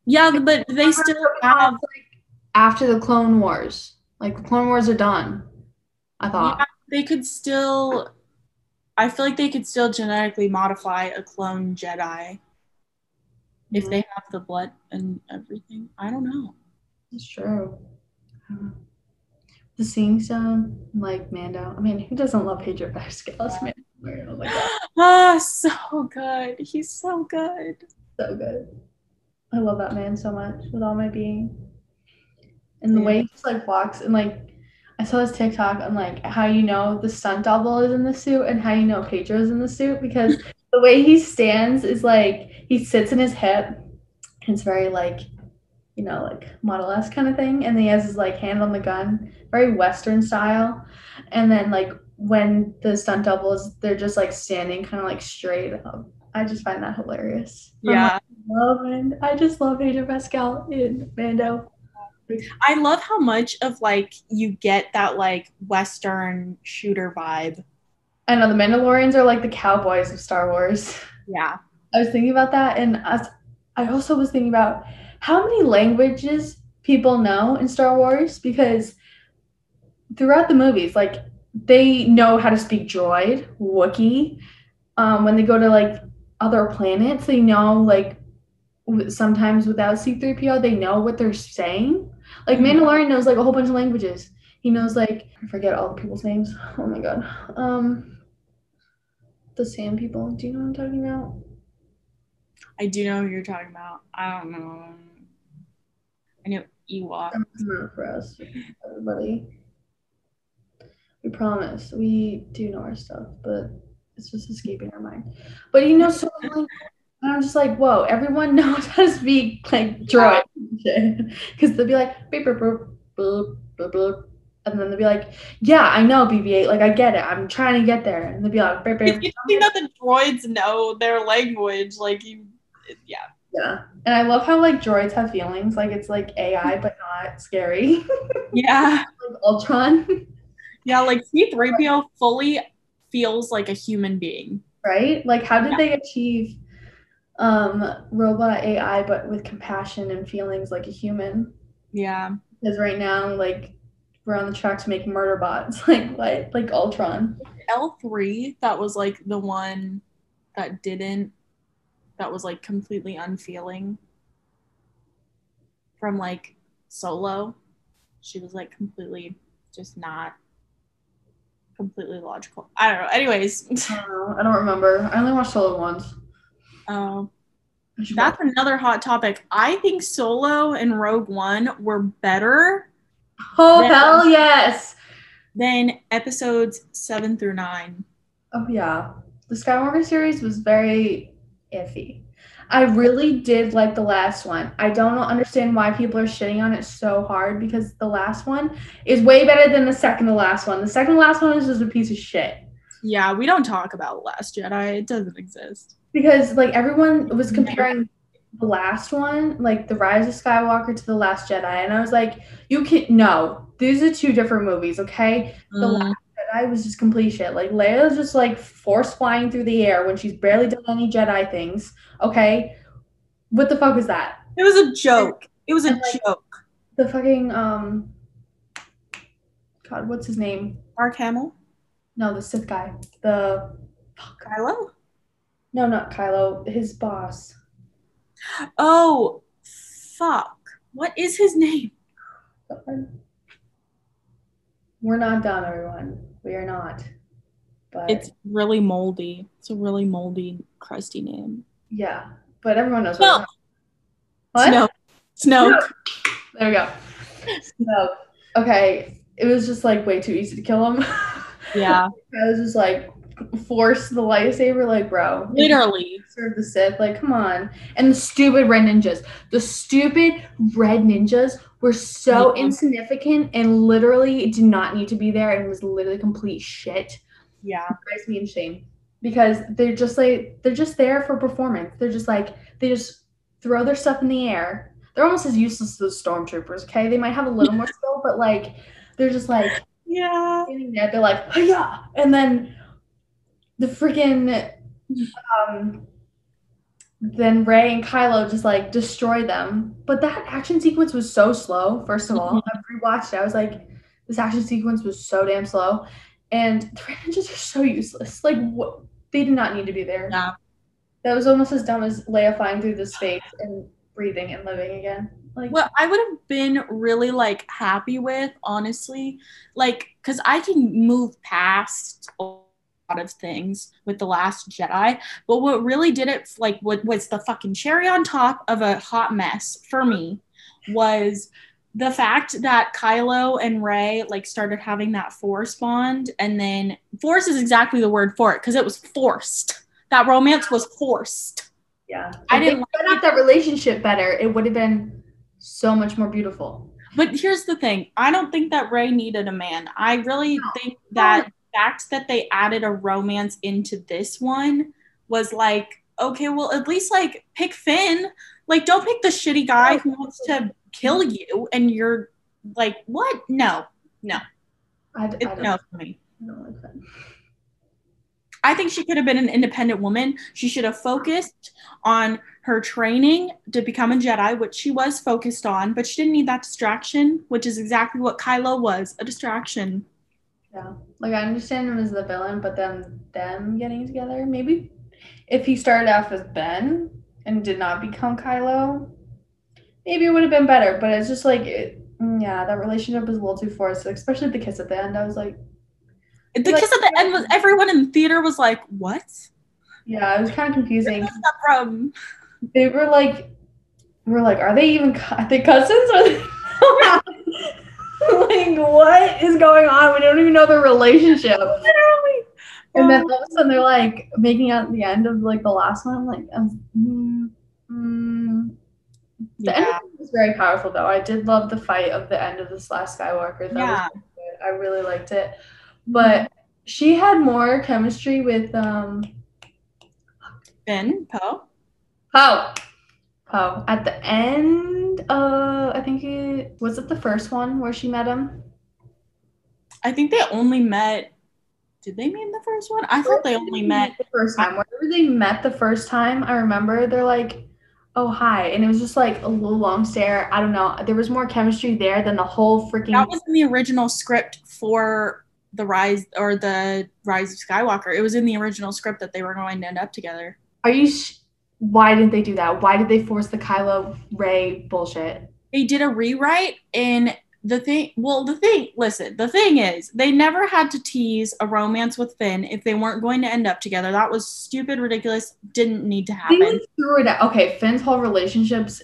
Yeah but they still have like after the clone wars. Like the clone wars are done i thought. Yeah, they could still i feel like they could still genetically modify a clone jedi if they have the blood and everything. I don't know. It's true. The Seeing Stone, like Mando. I mean, who doesn't love Pedro Pascal? as Mando? Oh my god, Ah, so good. He's so good. so good. I love that man so much with all my being. And the way he just like walks and like I saw this TikTok on like how you know the stunt double is in the suit and how you know Pedro's in the suit because the way he stands is like he sits in his hip. It's very like, you know, like model S kind of thing. And then he has his like hand on the gun, very Western style. And then like when the stunt doubles, they're just like standing kind of like straight up. I just find that hilarious. Yeah. like, love and I just love Pedro Pascal in Mando. I love how much of like you get that like Western shooter vibe. I know the Mandalorians are like the cowboys of Star Wars. Yeah. I was thinking about that, and I, also was thinking about how many languages people know in Star Wars because throughout the movies, like they know how to speak droid, Wookiee. Um, when they go to like other planets, they know like w- sometimes without C3PO, they know what they're saying. Like Mhm. Mandalorian knows like a whole bunch of languages. He knows like I forget all the people's names. Oh my god. Um, the Sand people. Do you know what I'm talking about? I do know who you're talking about. I don't know. I know Ewok. Not for us, everybody. We promise. We do know our stuff, but it's just escaping our mind. But you know, so like, I'm just like, whoa, everyone knows how to speak like droid because they'll be like, beep, beep, boop, boop, boop. And then they'll be like, yeah, I know BB-8, like I get it, I'm trying to get there, and they'll be like, beep, If beep. you think that the droids know their language, like you, yeah. yeah. And I love how like droids have feelings, like it's like AI but not scary, Yeah. like Ultron. Yeah, like C3PO fully feels like a human being. right? Like how did Yeah. they achieve um robot AI but with compassion and feelings like a human? Yeah. Because right now, like we're on the track to make murder bots. Like what? Like Ultron. L3, that was like the one that didn't, that was like completely unfeeling from like Solo. She was like completely just not completely logical. I don't know. Anyways, I don't know. I don't remember. I only watched Solo once. Oh. should that's watch- another hot topic. I think Solo and Rogue One were better Oh Yeah. hell yes! Then episodes seven through nine. Oh yeah. The Skywalker series was very iffy. I really did like the last one. I don't understand why people are shitting on it so hard because the last one is way better than the second to last one. The second to last one is just a piece of shit. Yeah, we don't talk about Last Jedi. It doesn't exist. Because like everyone was comparing the last one, like the Rise of Skywalker to the Last Jedi, and I was like, you can no, these are two different movies, okay? The Mm. last Jedi was just complete shit. Like Leia's just like force flying through the air when she's barely done any Jedi things. Okay, what the fuck was that? It was a joke. It was a And, like- joke. The fucking um, God, what's his name? Mark Hamill, No, the Sith guy. The Kylo. no, not Kylo. His boss. Oh, fuck. What is his name? We're not done, everyone. We are not. But It's really moldy. It's a really moldy, crusty name. yeah, but everyone knows Snoke. what. What? Snoke. Snoke. There we go. No. Okay. It was just like way too easy to kill him. Yeah, I was just like force the lightsaber, like bro. literally. Serve the Sith, like come on. And the stupid red ninjas. The stupid red ninjas were so Yeah. insignificant and literally did not need to be there and was literally complete shit. Yeah. It drives me insane because they're just like they're just there for performance. They're just like they just throw their stuff in the air. They're almost as useless as those stormtroopers. Okay, they might have a little more skill, but like they're just like Yeah. standing there. They're like yeah, and then the freaking um. Then Rey and Kylo just like destroy them. But that action sequence was so slow. First of all, I rewatched it. I was like, this action sequence was so damn slow. And the ninjas are so useless. Like, what? They did not need to be there. Yeah. That was almost as dumb as Leia flying through the space and breathing and living again. Like, what I would have been really like happy with, honestly, like because I can move past of things with the Last Jedi, but what really did it, like, what was the fucking cherry on top of a hot mess for me, was the fact that Kylo and Rey like started having that force bond, and then force is exactly the word for it because it was forced. That romance was forced. yeah, I If didn't set up that relationship better. It would have been so much more beautiful. But here's the thing I don't think that Rey needed a man. I really No. think that fact that they added a romance into this one was like, okay, well, at least like pick Finn. Like, don't pick the shitty guy who wants to kill you and you're like, what? No, I, I it's no for me. I don't like that. I think she could have been an independent woman. She should have focused on her training to become a Jedi, which she was focused on, but she didn't need that distraction, which is exactly what Kylo was a distraction. Yeah, like I understand him as the villain, but then them getting together, maybe if he started off as Ben and did not become Kylo, maybe it would have been better. But it's just like, it, yeah, that relationship was a little too forced, especially the kiss at the end. I was like, The Like- kiss at the end was everyone in the theater was like, "What? yeah, it was kind of confusing. From?" They were like, we're like, are they even? Are they cousins? Are they? like, what is going on? We don't even know the relationship. Literally. And then all of a sudden they're like making out at the end of like the last one. I'm like, um, mm, mm. the end yeah, of it was very powerful though. I did love the fight of the end of this last Skywalker. That yeah. was really good. I really liked it. But she had more chemistry with um Finn Poe. Poe. Poe. At the end, uh I think it was it the first one where she met him? I think they only met. Did they meet in the first one? I thought they only met. the first time. Whenever they met the first time, I remember they're like, "Oh hi," and it was just like a little long stare. I don't know. There was more chemistry there than the whole freaking. That was in the original script for the rise or the Rise of Skywalker. It was in the original script that they were going to end up together. Are you? Sh- Why didn't they do that? Why did they force the Kylo Rey bullshit? They did a rewrite, and the thing. Well, the thing. Listen, the thing is, they never had to tease a romance with Finn if they weren't going to end up together. That was stupid, ridiculous. Didn't need to happen. through it. Okay, Finn's whole relationships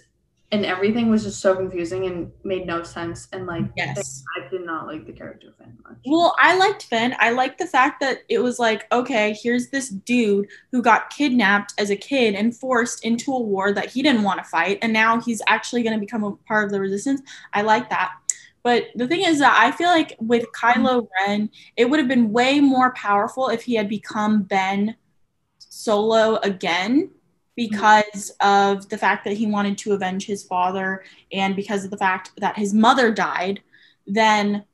and everything was just so confusing and made no sense. And like, Yes. I did not like the character of Finn much. Well, I liked Finn. I liked the fact that it was like, okay, here's this dude who got kidnapped as a kid and forced into a war that he didn't want to fight, and now he's actually going to become a part of the resistance. I like that. But the thing is that I feel like with Kylo Ren, it would have been way more powerful if he had become Ben Solo again because of the fact that he wanted to avenge his father and because of the fact that his mother died. Then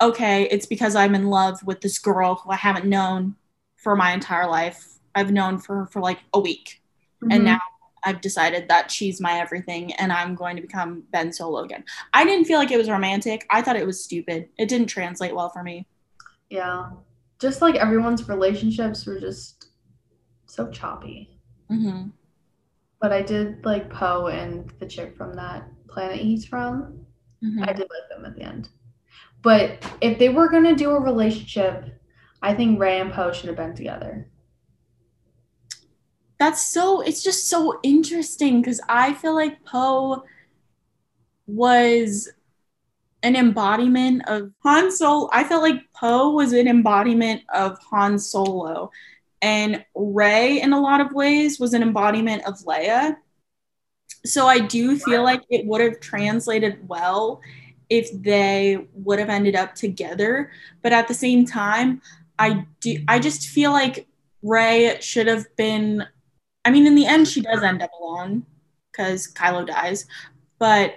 okay, it's because I'm in love with this girl who I haven't known for my entire life. I've known for for like a week. And Mhm. now I've decided that she's my everything and I'm going to become Ben Solo again. I didn't feel like it was romantic. I thought it was stupid. It didn't translate well for me. yeah, just like everyone's relationships were just so choppy. hmm But I did like Poe and the chick from that planet he's from. hmm I did like them at the end. But if they were gonna do a relationship, I think Rey and Poe should have been together. That's so, it's just so interesting because I feel like Poe was an embodiment of Han Solo. I felt like Poe was an embodiment of Han Solo. And Rey, in a lot of ways, was an embodiment of Leia. So I do feel like it would have translated well if they would have ended up together. But at the same time, I do I just feel like Rey should have been I mean, in the end, she does end up alone because Kylo dies. But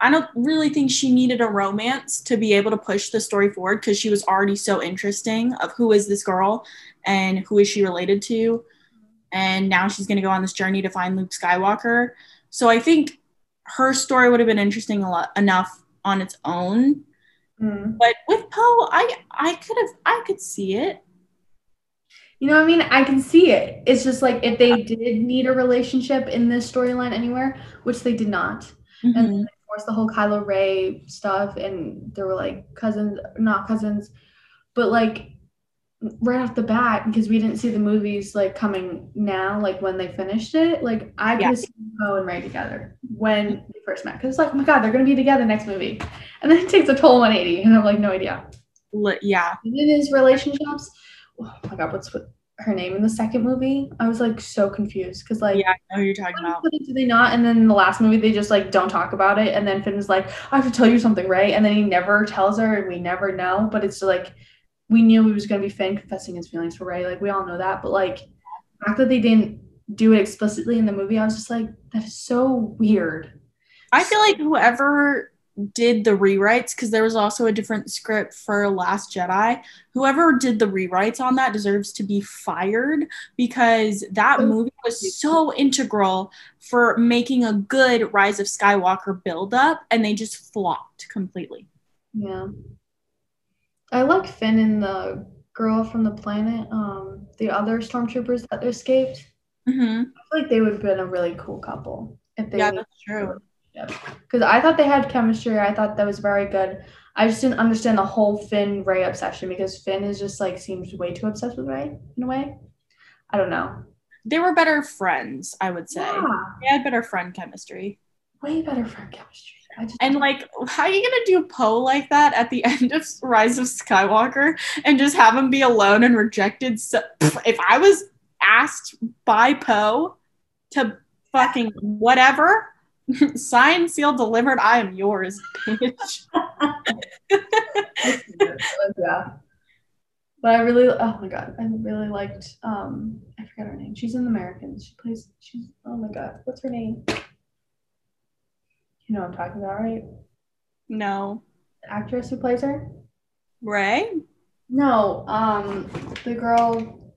I don't really think she needed a romance to be able to push the story forward because she was already so interesting of who is this girl and who is she related to. And now she's going to go on this journey to find Luke Skywalker. So I think her story would have been interesting a lot, enough on its own. But with Poe, I I could have I could see it. You know what I mean? I can see it. It's just like if they did need a relationship in this storyline anywhere, which they did not, Mhm. and course, the whole Kylo Rey stuff, and there were like cousins, not cousins, but like right off the bat because we didn't see the movies like coming now, like when they finished it. Like I could Yeah. seen Poe and Rey together when they first met because it's like, oh my god, they're gonna be together next movie, and then it takes a total 180, and I'm like, no idea. Yeah. And in his relationships, oh my god, what's what, her name in the second movie? I was like so confused because like. Yeah, I know who you're talking about. Do they not? And then in the last movie, they just like don't talk about it. And then Finn's like, I have to tell you something, right? And then he never tells her, and we never know. But it's like we knew he was gonna be Finn confessing his feelings for Rey. Like we all know that. But like the fact that they didn't do it explicitly in the movie, I was just like, that is so weird. I feel like whoever did the rewrites, because there was also a different script for Last Jedi, whoever did the rewrites on that deserves to be fired because that movie was so integral for making a good Rise of Skywalker buildup, and they just flopped completely. Yeah. I like Finn and the girl from the planet, um, the other stormtroopers that escaped. hmm I feel like they would have been a really cool couple if they Yeah, that's true. because I thought they had chemistry. I thought that was very good. I just didn't understand the whole Finn Rey obsession because Finn is just like seems way too obsessed with Rey in a way. I don't know. They were better friends, I would say. Yeah, They had better friend chemistry. Way better friend chemistry. Just And like, how are you gonna do Poe like that at the end of Rise of Skywalker and just have him be alone and rejected? So, if I was asked by Poe to fucking whatever, sign, seal, delivered, I am yours, bitch. yeah. But I really, oh my god, I really liked. Um, I forgot her name. She's in the Americans. She plays. She's. Oh my god, what's her name? You know what I'm talking about, right? No, The actress who plays her. Rey. No, um, the girl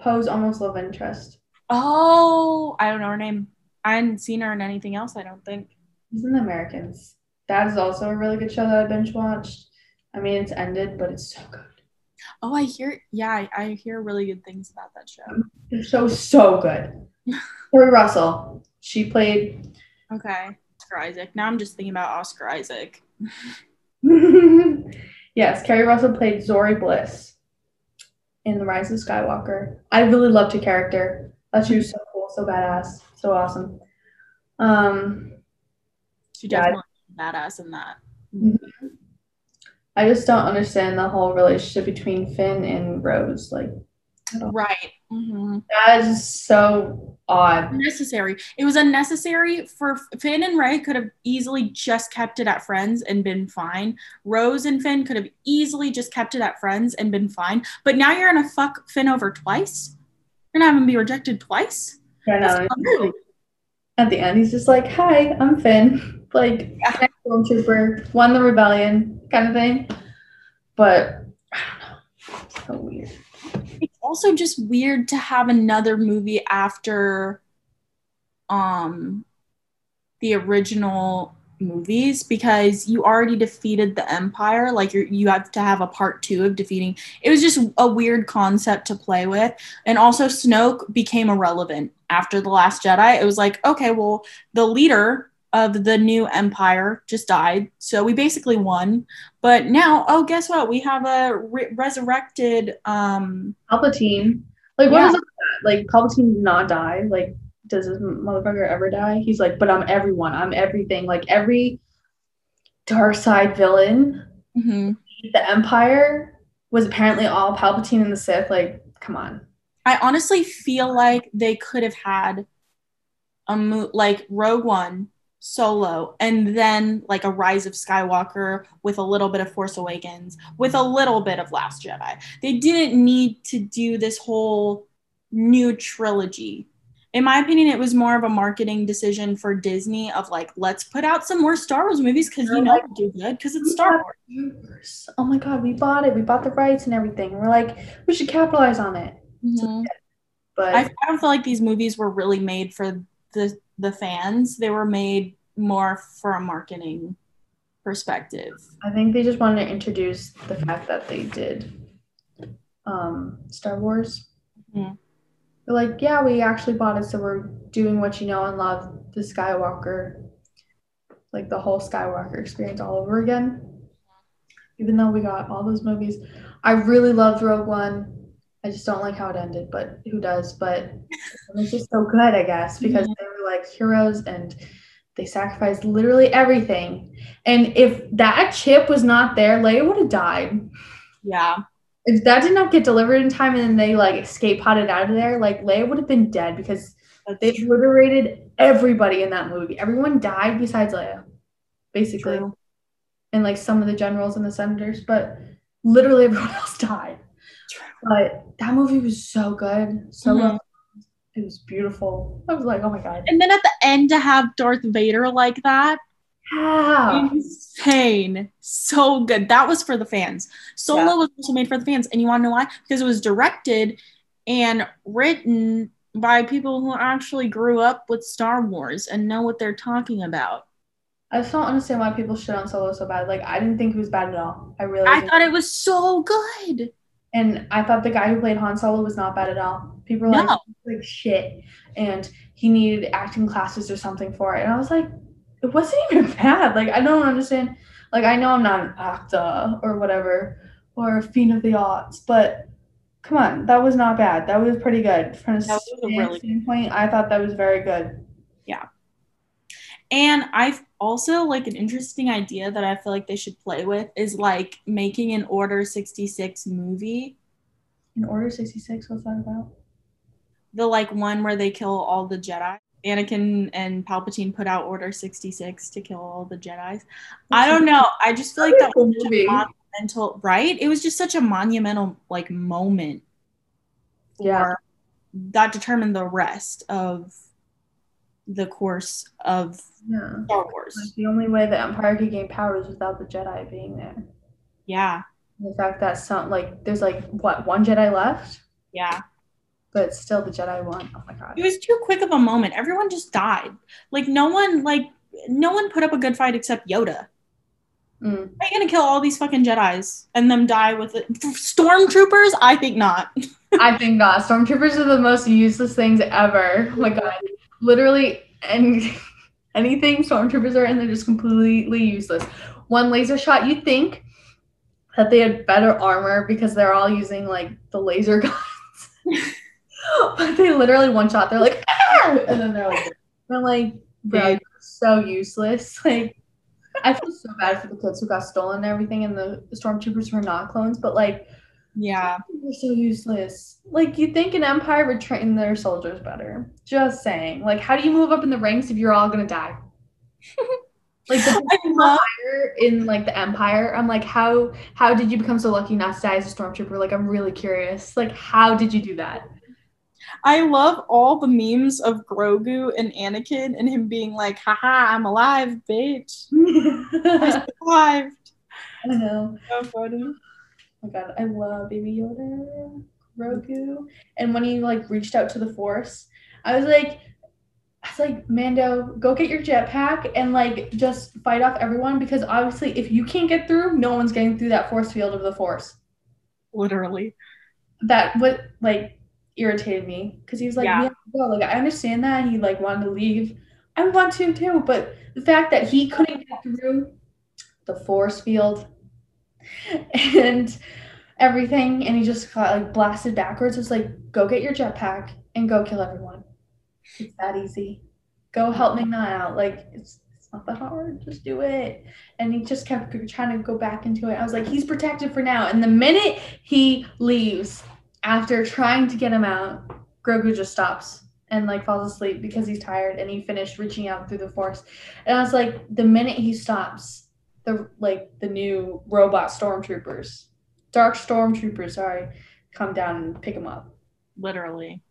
Poe's almost love interest. Oh, I don't know her name. I hadn't seen her in anything else. I don't think. He's in the Americans. That is also a really good show that I binge watched. I mean, it's ended, but it's so good. Oh, I hear. Yeah, I, I hear really good things about that show. The show's so good. Tori Russell. She played. Okay, Oscar Isaac. Now I'm just thinking about Oscar Isaac. yes, Keri Russell played Zorii Bliss in The Rise of Skywalker. I really loved her character. thought she was so cool, so badass, so awesome. Um, She Yeah, I- badass in that. I just don't understand the whole relationship between Finn and Rose. Like Right. hmm that is so odd. Necessary. It was unnecessary for Finn and Rey could have easily just kept it at friends and been fine. Rose and Finn could have easily just kept it at friends and been fine. But now you're gonna fuck Finn over twice. You're gonna have him be rejected twice. Yeah, no, at the end, he's just like, "Hi, I'm Finn." Like, Yeah. stormtrooper, won the rebellion, kind of thing. But I don't know, so weird. Also just weird to have another movie after um the original movies because you already defeated the empire. Like you you have to have a part 2 of defeating. It was just a weird concept to play with. And also Snoke became irrelevant after the last jedi. It was like okay well the leader of the new empire just died so we basically won but now oh guess what we have a re- resurrected um Palpatine, like, what Yeah. is that? Like, Palpatine did not die. Like, does this motherfucker ever die? He's like, but I'm everyone. I'm everything. Like, every dark side villain, mhm. the Empire was apparently all Palpatine and the Sith. Like, come on. I honestly feel like they could have had a mo- like Rogue One, Solo, and then like a Rise of Skywalker with a little bit of Force Awakens, with a little bit of Last Jedi. They didn't need to do this whole new trilogy. In my opinion, it was more of a marketing decision for Disney of like, let's put out some more Star Wars movies because you know Like- do good because it's Star Wars. Universe. Oh my god, we bought it. We bought the rights and everything. We're like, we should capitalize on it. Mhm. But I, I don't feel like these movies were really made for the the fans. They were made more for a marketing perspective. I think they just wanted to introduce the fact that they did um, Star Wars. Mhm. They're like, yeah, we actually bought it, so we're doing what you know and love, the Skywalker like the whole Skywalker experience all over again. Even though we got all those movies, I really loved Rogue One. I just don't like how it ended, but who does? But it's just so good, I guess, because they were like heroes and they sacrificed literally everything. And if that chip was not there, Leia would have died. Yeah. If that did not get delivered in time and then they like escape potted out of there, like Leia would have been dead because That's they true. obliterated everybody in that movie. Everyone died besides Leia, basically. True. And like some of the generals and the senators, but literally everyone else died. True. But that movie was so good. So Mhm. well. It was beautiful. I was like, oh my god. And then at the end to have Darth Vader like that, How? insane. So good. That was for the fans. Solo Yeah. was also made for the fans. And you want to know why? Because it was directed and written by people who actually grew up with Star Wars and know what they're talking about. I just don't understand why people shit on Solo so bad. Like I didn't think it was bad at all. I really I thought it was so good. And I thought the guy who played Han Solo was not bad at all. People were like, No. like shit, and he needed acting classes or something for it. And I was like, it wasn't even bad. Like I don't understand. Like I know I'm not an actor or whatever or a fiend of the arts, but come on, that was not bad. That was pretty good from a That was a really- standpoint. I thought that was very good. Yeah. And I've also like an interesting idea that I feel like they should play with is like making an Order 66 movie. In Order sixty six, what's that about? The like one where they kill all the Jedi. Anakin and Palpatine put out Order 66 to kill all the Jedi's. I don't know. I just feel like that was such a monumental, right? It was just such a monumental like moment Yeah. that determined the rest of the course of Yeah. Star Wars. Like the only way the Empire could gain power was without the Jedi being there. Yeah, The fact that some like there's like what one Jedi left, yeah. but still the Jedi won. Oh my god. It was too quick of a moment. Everyone just died. Like no one like no one put up a good fight except Yoda. Mm. Are you gonna kill all these fucking Jedi's and them die with it? Stormtroopers? I think not. I think not. Stormtroopers are the most useless things ever. Oh my god. Literally and anything stormtroopers are in, they're just completely useless. One laser shot, you'd think that they had better armor because they're all using like the laser guns. but they literally one shot, they're like, "Ah!" and then they're like, they're like, bro, you're so useless. Like, I feel so bad for the kids who got stolen and everything, and the, the stormtroopers were not clones, but like, Yeah. they're so useless. Like you think an empire would train their soldiers better. Just saying. Like how do you move up in the ranks if you're all gonna die? like the fire in like the empire. I'm like, how how did you become so lucky not to die as a stormtrooper? Like I'm really curious. Like how did you do that? I love all the memes of Grogu and Anakin and him being like, haha, I'm alive, bitch. I survived. I know. So funny. My god, I love Baby Yoda, Grogu. And when he like reached out to the Force, I was like, I was like, Mando, go get your jetpack and like just fight off everyone because obviously if you can't get through, no one's getting through that force field of the Force. Literally. That what like irritated me because he was like, Yeah. we have to go. Like I understand that and he like wanted to leave. I want to too, but the fact that he couldn't get through the force field and everything and he just got like blasted backwards. Was like go get your jetpack and go kill everyone. It's that easy. Go help Ming-Na out. Like it's it's not that hard. Just do it. And he just kept trying to go back into it. I was like he's protected for now. And the minute he leaves after trying to get him out Grogu just stops and like falls asleep because he's tired and he finished reaching out through the force. And I was like the minute he stops the like the new robot stormtroopers, dark stormtroopers, sorry, come down and pick him up. Literally.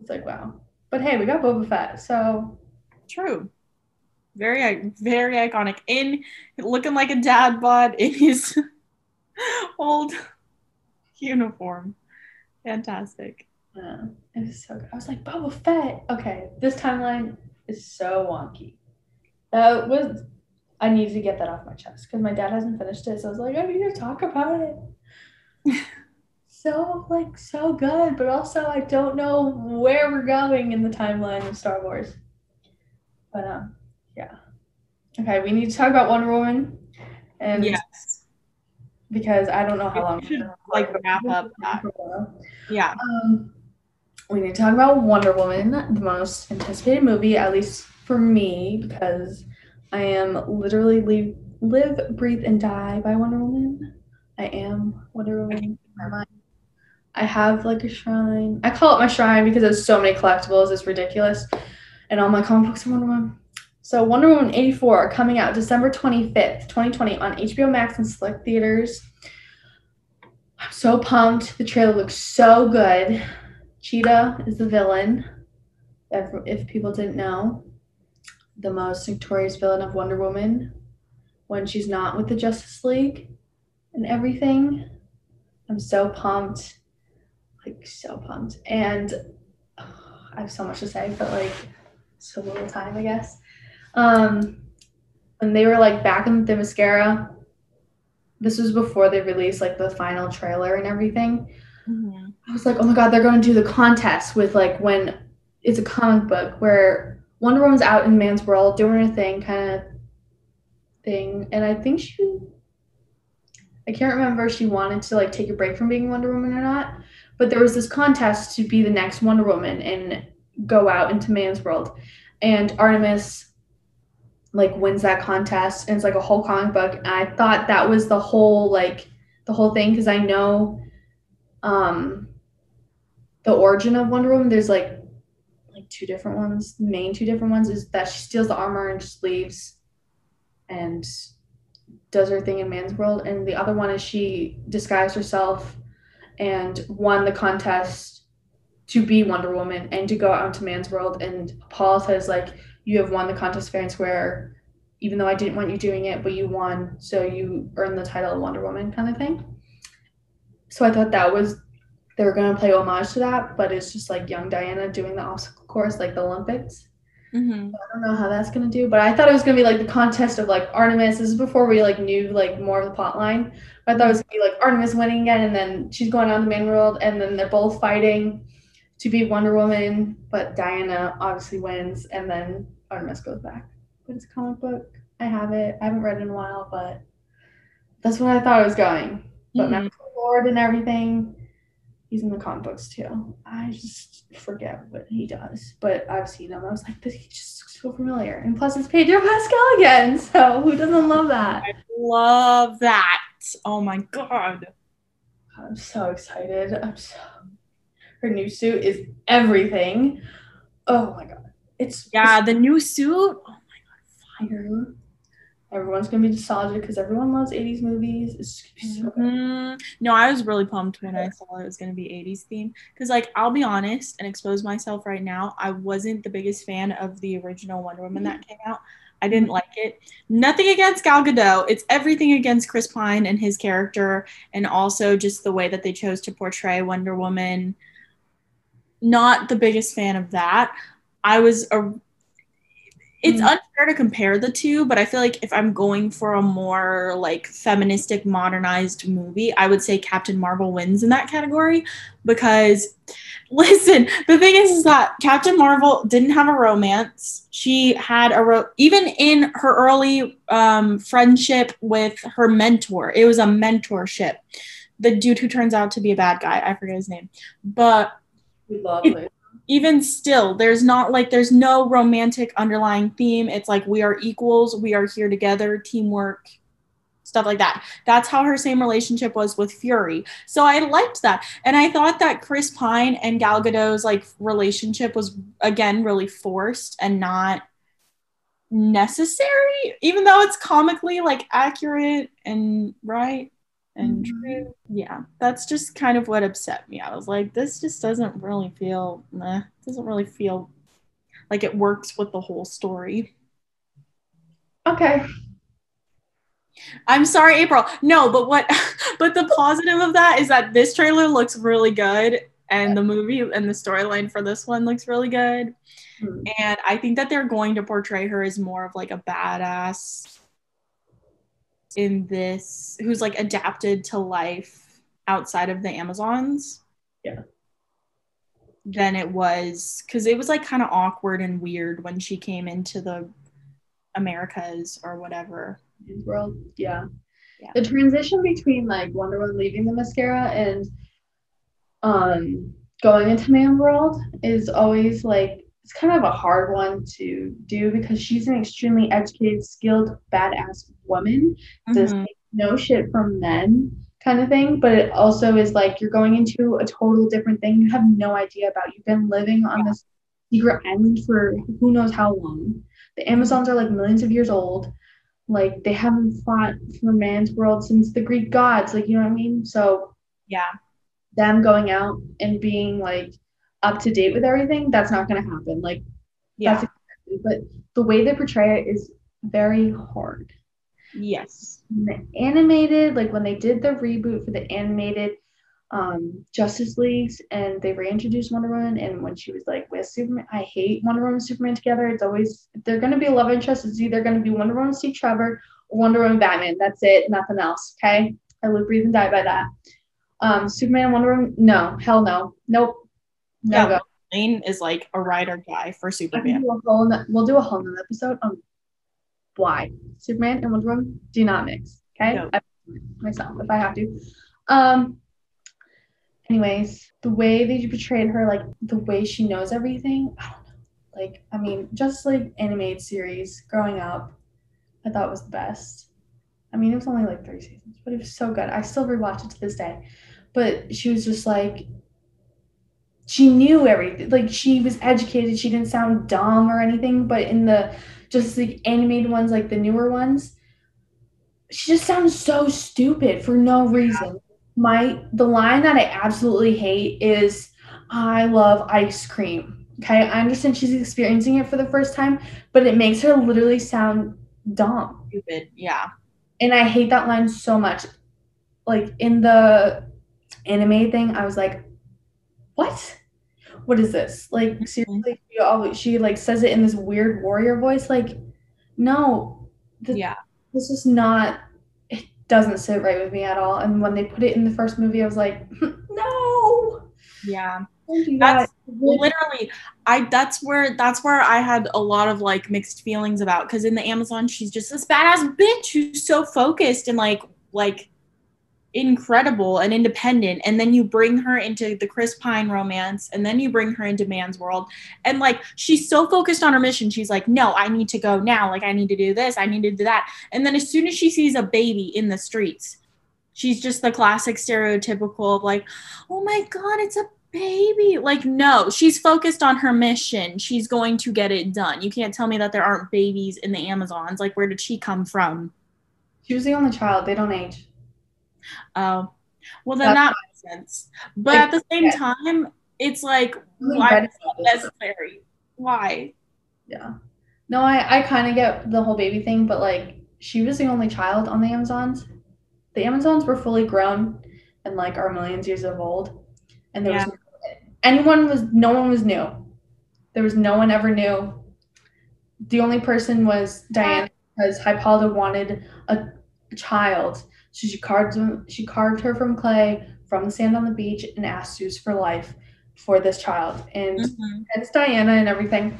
It's like wow. But hey, we got Boba Fett, so True. Very, very iconic. In looking like a dad bod in his old uniform. Fantastic. yeah, it was so good. I was like Boba Fett. Okay, this timeline is so wonky. That was I need to get that off my chest because my dad hasn't finished it, so I was like, I need to talk about it. so like so good, but also I don't know where we're going in the timeline of Star Wars. But um, yeah, Okay, we need to talk about Wonder Woman. And Yes. because I don't know how We long should, like, wrap up that. Yeah. Um, we need to talk about Wonder Woman, the most anticipated movie, at least for me, because I am literally live, live breathe, and die by Wonder Woman. I am Wonder Woman in my mind. I have like a shrine. I call it my shrine because there's so many collectibles. It's ridiculous. And all my comic books are Wonder Woman. So Wonder Woman 84 are coming out December 25th, 2020 on HBO Max and select theaters. I'm so pumped. The trailer looks so good. Cheetah is the villain. If, if people didn't know, the most notorious villain of Wonder Woman when she's not with the Justice League and everything. I'm so pumped. Like, so pumped. And uh, I have so much to say, but like, so little time, I guess. Um, when they were like back in Themyscira, this was before they released like the final trailer and everything. Mhm. I was like, oh my god, they're going to do the contest with like when it's a comic book where Wonder Woman's out in man's world doing her thing, kind of thing. And I think she, I can't remember if she wanted to like take a break from being Wonder Woman or not. But there was this contest to be the next Wonder Woman and go out into man's world. And Artemis like wins that contest and it's like a whole comic book. And I thought that was the whole like the whole thing because I know um the origin of Wonder Woman. There's like like two different ones. Main two different ones is that she steals the armor and just leaves and does her thing in man's world. And the other one is she disguised herself and won the contest to be Wonder Woman and to go out into man's world. And Paul says like you have won the contest fair and square, even though I didn't want you doing it, but you won, so you earned the title of Wonder Woman kind of thing. So I thought that was they were gonna play homage to that, but it's just like young Diana doing the obstacle course, like the Olympics. Mhm. I don't know how that's gonna do, but I thought it was gonna be like the contest of like Artemis. This is before we like knew like more of the plot line. I thought it was gonna be like Artemis winning again, and then she's going out in the main world, and then they're both fighting to be Wonder Woman, but Diana obviously wins, and then Artemis goes back. But it's a comic book. I have it. I haven't read it in a while, but that's what I thought it was going. But Mhm. Maxwell Lord and everything, he's in the comic books too. I just forget what he does, but I've seen him. I was like, this he just looks so familiar. And plus, it's Pedro Pascal again. So who doesn't love that? I love that. Oh my god. I'm so excited. I'm so. Her new suit is everything. Oh my god, it's Yeah, the new suit. Oh my god, fire. Everyone's gonna be nostalgic because everyone loves '80s movies. It's gonna so good. Mhm. No, I was really pumped when I saw it was going to be 80s theme. Because, like, I'll be honest and expose myself right now. I wasn't the biggest fan of the original Wonder Woman that came out. I didn't like it. Nothing against Gal Gadot. It's everything against Chris Pine and his character, and also just the way that they chose to portray Wonder Woman. Not the biggest fan of that. I was a it's Mm. unfair to compare the two, but I feel like if I'm going for a more like feministic modernized movie, I would say Captain Marvel wins in that category because listen, the thing is is that Captain Marvel didn't have a romance. She had a ro- even in her early um, friendship with her mentor. It was a mentorship. The dude who turns out to be a bad guy, I forget his name. But We love It- it. Even still there's not like there's no romantic underlying theme. It's like we are equals we are here together teamwork stuff like that. That's how her same relationship was with fury. So i liked that. And i thought that chris pine and gal gadot's like relationship was again really forced and not necessary even though it's comically like accurate and right and Mhm. true yeah that's just kind of what upset me i was like this just doesn't really feel meh, doesn't really feel like it works with the whole story Okay. i'm sorry april no but what but the positive of that is that this trailer looks really good and the movie and the storyline for this one looks really good Hmm. and i think that they're going to portray her as more of like a badass in this who's like adapted to life outside of the amazons Yeah. than it was because it was like kind of awkward and weird when she came into the Americas or whatever. World, yeah. Yeah. The transition between like Wonder Woman leaving Themyscira and um going into Man World is always like it's kind of a hard one to do because she's an extremely educated, skilled, badass woman. Does Mhm. no shit from men kind of thing, but it also is like you're going into a total different thing you have no idea about. You've been living on this secret island for who knows how long. The Amazons are like millions of years old. Like they haven't fought for man's world since the Greek gods, like you know what I mean? So Yeah. them going out and being like up to date with everything, that's not gonna happen. Like Yeah. that's but the way they portray it is very hard yes. the animated, like when they did the reboot for the animated um Justice Leagues and they reintroduced Wonder Woman and when she was like with Superman, I hate Wonder Woman and Superman together. It's always if they're gonna be a love interest, it's either gonna be Wonder Woman Steve Trevor or Wonder Woman Batman. That's it, nothing else. Okay. I live, breathe, and die by that. Um Superman and Wonder Woman, no, hell no. Nope. No Yeah. go. Lane is like a ride guy for Superman. do a whole no- we'll do a whole nother episode on why Superman and Wonder Woman do not mix. Okay, No. I, myself if I have to. Um. Anyways, the way that you portrayed her, like the way she knows everything, I don't know. Like, I mean, just like animated series growing up, I thought was the best. I mean, it was only like three seasons, but it was so good. I still rewatch it to this day. But she was just like, she knew everything. Like she was educated. She didn't sound dumb or anything. But in the just the animated ones, like the newer ones, she just sounds so stupid for no reason. My the line that I absolutely hate is I love ice cream. Okay, I understand she's experiencing it for the first time, but it makes her literally sound dumb. Stupid. Yeah. And I hate that line so much. Like in the anime thing, I was like, what? What is this? Like mm-hmm. seriously, she always she like says it in this weird warrior voice. Like, no, th- Yeah. this is not. It doesn't sit right with me at all. And when they put it in the first movie, I was like, no, Yeah. That's that. literally i that's where that's where i had a lot of like mixed feelings about because in the amazon she's just this badass bitch who's so focused and like like incredible and independent and then you bring her into the chris pine romance and then you bring her into man's world and like she's so focused on her mission she's like no i need to go now like i need to do this i need to do that and then as soon as she sees a baby in the streets she's just the classic stereotypical of like oh my god it's a baby like no she's focused on her mission she's going to get it done you can't tell me that there aren't babies in the amazons like where did she come from She was the only child. They don't age. Oh well then that makes sense but at the same time it's like why is that necessary why Yeah. No, I, I kind of get the whole baby thing, but like she was the only child on the Amazons. The Amazons were fully grown and like are millions years of old. And there Yeah. was anyone was no one was new. There was no one ever new. The only person was Diana because Hippolyta wanted a child. So she carved she carved her from clay from the sand on the beach and asked Zeus for life for this child. And Mhm. it's Diana and everything.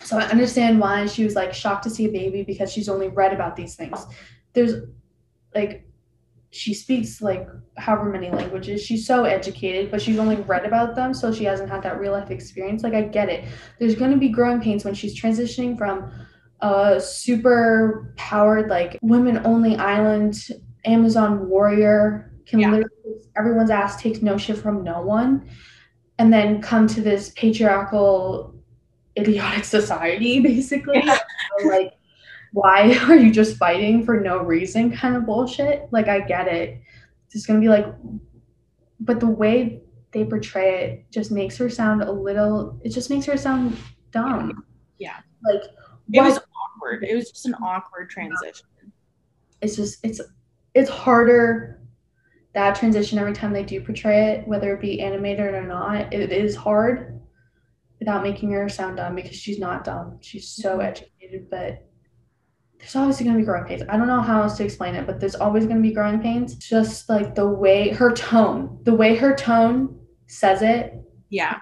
So I understand why she was like shocked to see a baby because she's only read about these things. There's like she speaks like however many languages. She's so educated, but she's only read about them, so she hasn't had that real life experience. Like I get it. There's gonna be growing pains when she's transitioning from a super powered like women only island Amazon warrior can Yeah. literally everyone's ass takes no shit from no one and then come to this patriarchal idiotic society basically. Yeah. So, like why are you just fighting for no reason kind of bullshit? Like i get it. It's just gonna be like but the way they portray it just makes her sound a little it just makes her sound dumb. Yeah. like it was awkward. It was just an awkward transition. It's just it's it's harder that transition every time they do portray it whether it be animated or not it is hard without making her sound dumb because she's not dumb. She's so Mhm. educated but there's obviously going to be growing pains. I don't know how else to explain it but there's always going to be growing pains. Just like the way her tone the way her tone says it. Yeah.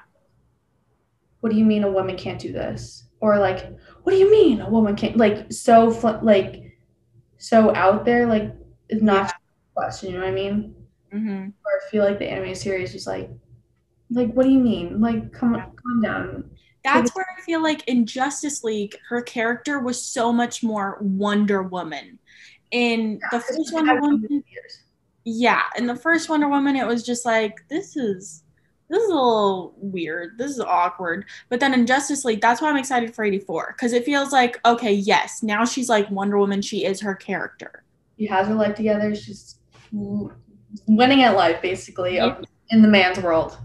What do you mean a woman can't do this? Or like, what do you mean a woman can't like so fl- like so out there like is not Yeah. a question. You know what I mean? hmm Or I feel like the anime series was like, like what do you mean? Like come calm down. That's where I feel like in Justice League, her character was so much more Wonder Woman. In the first Wonder Woman, yeah, in the first Wonder Woman, it was just like this is this is a little weird. This is awkward. But then in Justice League, that's why I'm excited for 84 because it feels like okay, yes, now she's like Wonder Woman. She is her character. She has her life together. She's winning at life basically Yeah. in the man's world.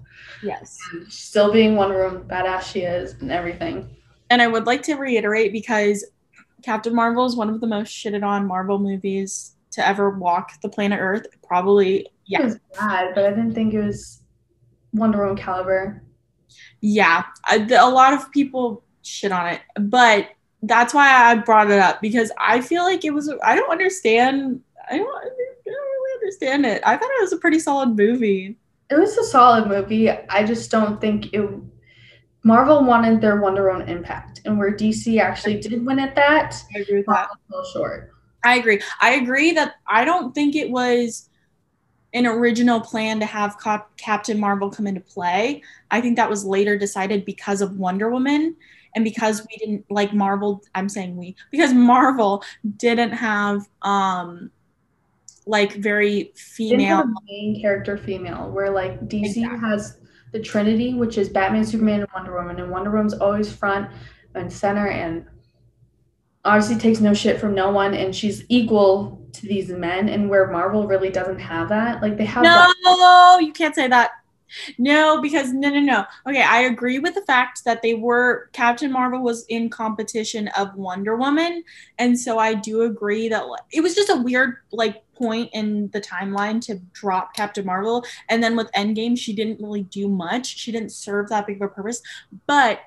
Yes. Still being Wonder Woman, badass she is, and everything. And I would like to reiterate because Captain Marvel is one of the most shitted on Marvel movies to ever walk the planet Earth. Probably, It yeah, was bad, but I didn't think it was Wonder Woman caliber. yeah. The, a lot of people shit on it, but that's why I brought it up because I feel like it was. I don't understand. I don't, I don't really understand it. I thought it was a pretty solid movie. It was a solid movie. I just don't think it. Marvel wanted their Wonder Woman impact, and where DC actually did win at that, I agree with that. Fell short. I agree. I agree that I don't think it was an original plan to have Cap- Captain Marvel come into play. I think that was later decided because of Wonder Woman and because we didn't like Marvel. I'm saying we because Marvel didn't have um like very female. main character female, where like DC Exactly. has the Trinity, which is Batman, Superman, and Wonder Woman, and Wonder Woman's always front and center, and obviously takes no shit from no one, and she's equal to these men. And where Marvel really doesn't have that, like they have. No, you can't say that. No, because no, no, no. Okay, I agree with the fact that they were Captain Marvel was in competition of Wonder Woman, and so I do agree that like, it was just a weird like point in the timeline to drop Captain Marvel, and then with Endgame, she didn't really do much. She didn't serve that big of a purpose, but.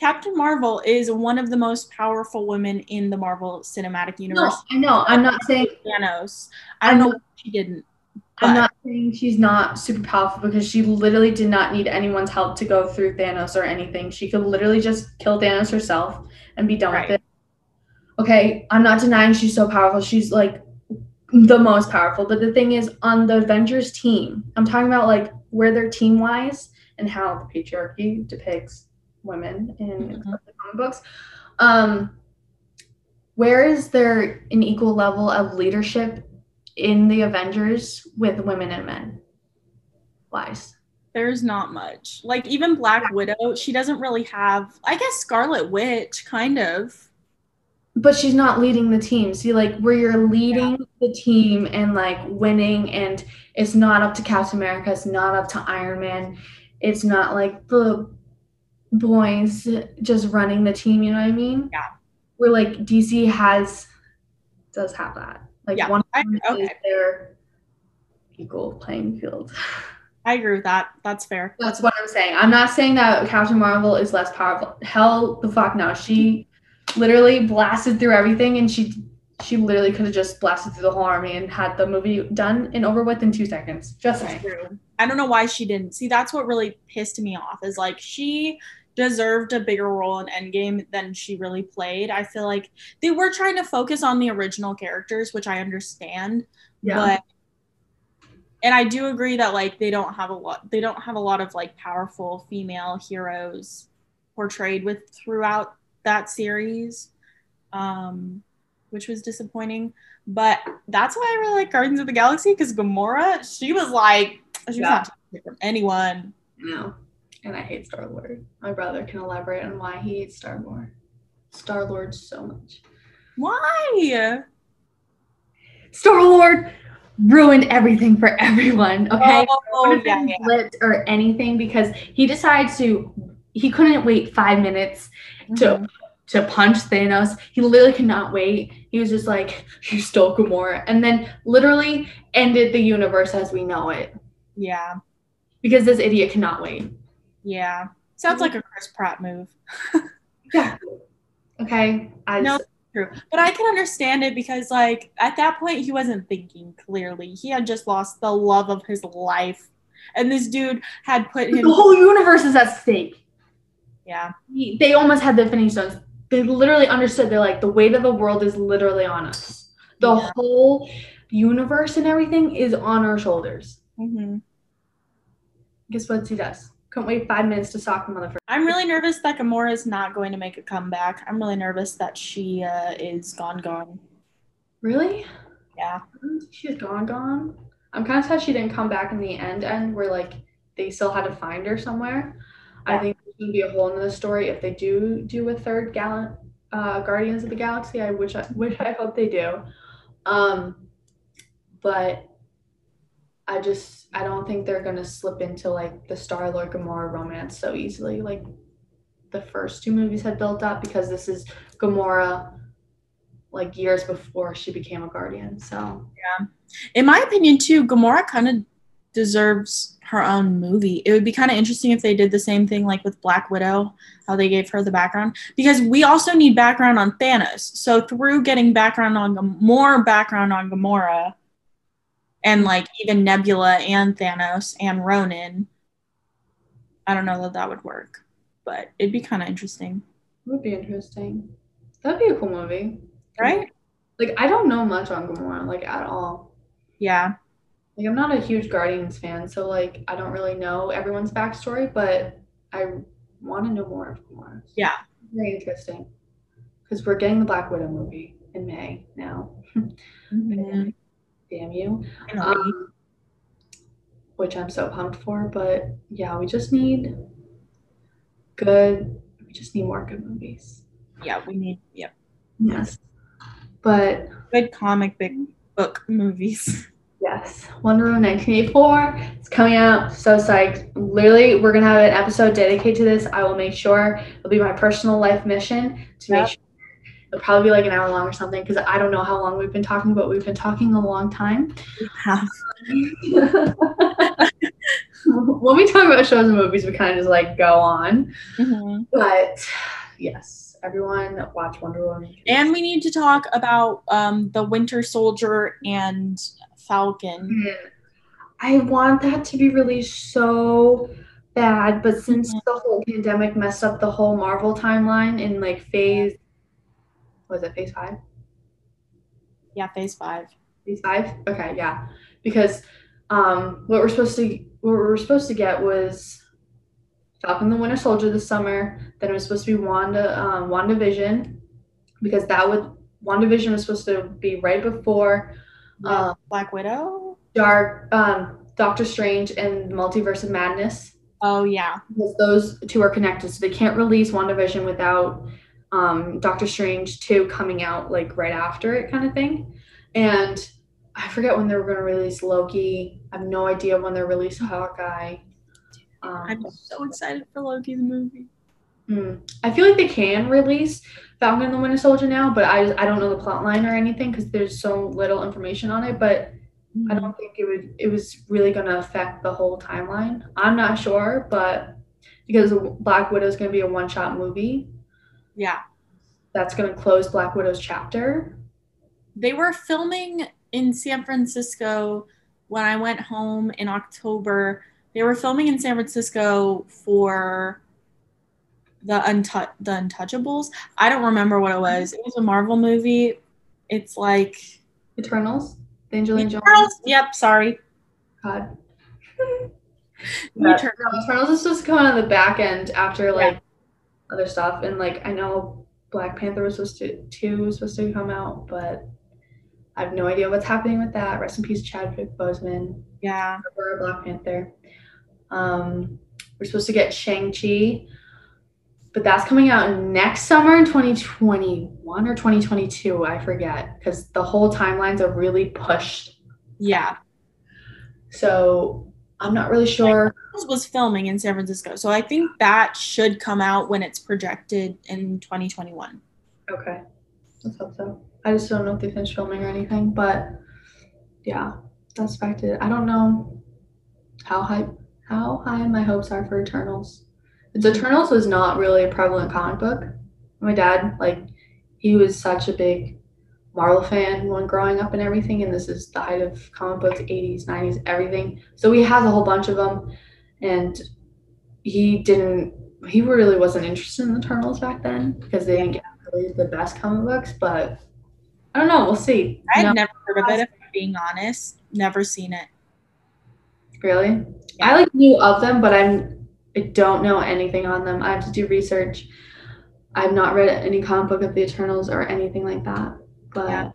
Captain Marvel is one of the most powerful women in the Marvel Cinematic Universe. No. I know. I'm not saying. Thanos. I don't know what she didn't. I'm not saying she's not super powerful because she literally did not need anyone's help to go through Thanos or anything. She could literally just kill Thanos herself and be done Right. with it. Okay, I'm not denying she's so powerful. She's like the most powerful. But the thing is, on the Avengers team, I'm talking about like where they're team wise and how the patriarchy depicts women in Mhm. the comic books. Um, where is there an equal level of leadership in the Avengers with women and men? Wise. There's not much. Like even Black Widow, she doesn't really have. I guess Scarlet Witch, kind of. But she's not leading the team. See, like where you're leading the team and like winning, and it's not up to Captain America, it's not up to Iron Man, it's not like the boys just running the team, you know what I mean? Yeah. Where like DC has does have that. Like Yeah, one I- is okay. their equal playing field. I agree with that. That's fair. That's what I'm saying. I'm not saying that Captain Marvel is less powerful. Hell the fuck no. She literally blasted through everything and she she literally could have just blasted through the whole army and had the movie done and over with in two seconds. Just That's saying. true. I don't know why she didn't. See, that's what really pissed me off. Is like she deserved a bigger role in Endgame than she really played. I feel like they were trying to focus on the original characters, which I understand. Yeah. But and I do agree that like they don't have a lot they don't have a lot of like powerful female heroes portrayed with throughout that series. Um which was disappointing. But that's why I really like Guardians of the Galaxy because Gamora, she was like she was Yeah. not from anyone. No. And I hate Star Lord. My brother can elaborate on why he hates Star Lord. Star Lord so much. Why? Star Lord ruined everything for everyone. Okay. Oh, yeah, yeah. flipped or anything because he decides to he couldn't wait five minutes to Mhm. to punch Thanos. He literally could not wait. He was just like, "You stole Gamora," and then literally ended the universe as we know it Yeah. because this idiot cannot wait. Yeah. Sounds like a Chris Pratt move. Yeah. Okay. I No. just, True. But I can understand it because like at that point he wasn't thinking clearly. He had just lost the love of his life. And this dude had put him the whole universe is at stake. Yeah. He, they almost had the Infinity Stones. they literally understood. They're like, the weight of the world is literally on us. The Yeah. whole universe and everything is on our shoulders. hmm Guess what she does? Couldn't wait five minutes to sock them on the motherfucker. I'm really nervous that Gamora is not going to make a comeback. I'm really nervous that she uh, is gone, gone. Really? Yeah. She's gone, gone. I'm kind of sad she didn't come back in the end, end where like they still had to find her somewhere. I think there's gonna be a whole nother story if they do do a third gallant uh, Guardians of the Galaxy. I wish I which I hope they do. Um, but I just I don't think they're gonna slip into like the Star Lord Gamora romance so easily, like the first two movies had built up, because this is Gamora like years before she became a Guardian. So yeah, In my opinion, too, Gamora kind of deserves her own movie. It would be kind of interesting if they did the same thing like with Black Widow, how they gave her the background, because we also need background on Thanos. So through getting background on more background on Gamora, and like even Nebula and Thanos and Ronan, I don't know that that would work, but it'd be kind of interesting, it would be interesting. That'd be a cool movie. right? Like I don't know much on Gamora, like at all. Yeah, Like I'm not a huge Guardians fan, so like I don't really know everyone's backstory, but I want to know more of Gamora. Yeah. Very interesting. Because we're getting the Black Widow movie in May now. Mhm. Damn you. Um, which I'm so pumped for, but yeah, we just need good. We just need more good movies. yeah, we need yeah Yes. But good comic book book movies. Yes, Wonder Woman 1984. It's coming out. So psyched. Literally, we're gonna have an episode dedicated to this. I will make sure it'll be my personal life mission to Yep. make sure. It'll probably be like an hour long or something because I don't know how long we've been talking, but we've been talking a long time. When we talk about shows and movies, we kind of just like go on. Mhm. But yes, everyone watch Wonder Woman. And we need to talk about um, the Winter Soldier and Falcon. Man, I want that to be released so bad, but since Mhm. the whole pandemic messed up the whole Marvel timeline in like phase, was it phase five? Yeah, Phase Five. Phase five? Okay, yeah, because um, what we're supposed to what we were supposed to get was Falcon the Winter Soldier this summer. Then it was supposed to be Wanda, um, WandaVision, because that would WandaVision was supposed to be right before Uh, Black Widow. Dark, um, Doctor Strange, and Multiverse of Madness. Oh yeah, because those two are connected. So they can't release WandaVision without um, Doctor Strange 2 coming out like right after it, kind of thing. And I forget when they were going to release Loki. I have no idea when they're releasing Hawkeye. I'm Um, so excited for Loki's movie. hmm. I feel like they can release Falcon and the Winter Soldier now, but I, I don't know the plot line or anything because there's so little information on it. But I don't think it would it was really gonna affect the whole timeline. I'm not sure, but because Black Widow is gonna be a one shot movie, Yeah, that's gonna close Black Widow's chapter. they were filming in San Francisco when I went home in October. They were filming in San Francisco for the Untou- the Untouchables. I don't remember what it was. It was a Marvel movie. It's like Eternals, the Angelina Jolie. Eternals. Yep, sorry. God. Eternals. Eternals is supposed to come out on the back end after like other stuff, and like I know Black Panther was supposed to two was supposed to come out, but I have no idea what's happening with that. Rest in peace, Chadwick Boseman. Yeah. for Black Panther. Um, we're supposed to get Shang-Chi, but that's coming out next summer in 2021 or 2022. I forget because the whole timelines are really pushed. Yeah. So I'm not really sure. Was filming in San Francisco. So I think that should come out when it's projected in 2021. Okay, let's hope so. I just don't know if they finished filming or anything, but yeah, that's expected. I don't know how high how high my hopes are for Eternals. The Eternals was not really a prevalent comic book. My dad, like, he was such a big Marvel fan when growing up and everything, and this is the height of comic books, 80s, 90s, everything. So he has a whole bunch of them, and he didn't. He really wasn't interested in the Eternals back then because they didn't get really the best comic books, but I don't know. We'll see. I had No, never heard of it. If I'm being honest, never seen it. really. I like knew of them, but I'm I don't know anything on them. I have to do research. I've not read any comic book of the Eternals or anything like that. But Yeah.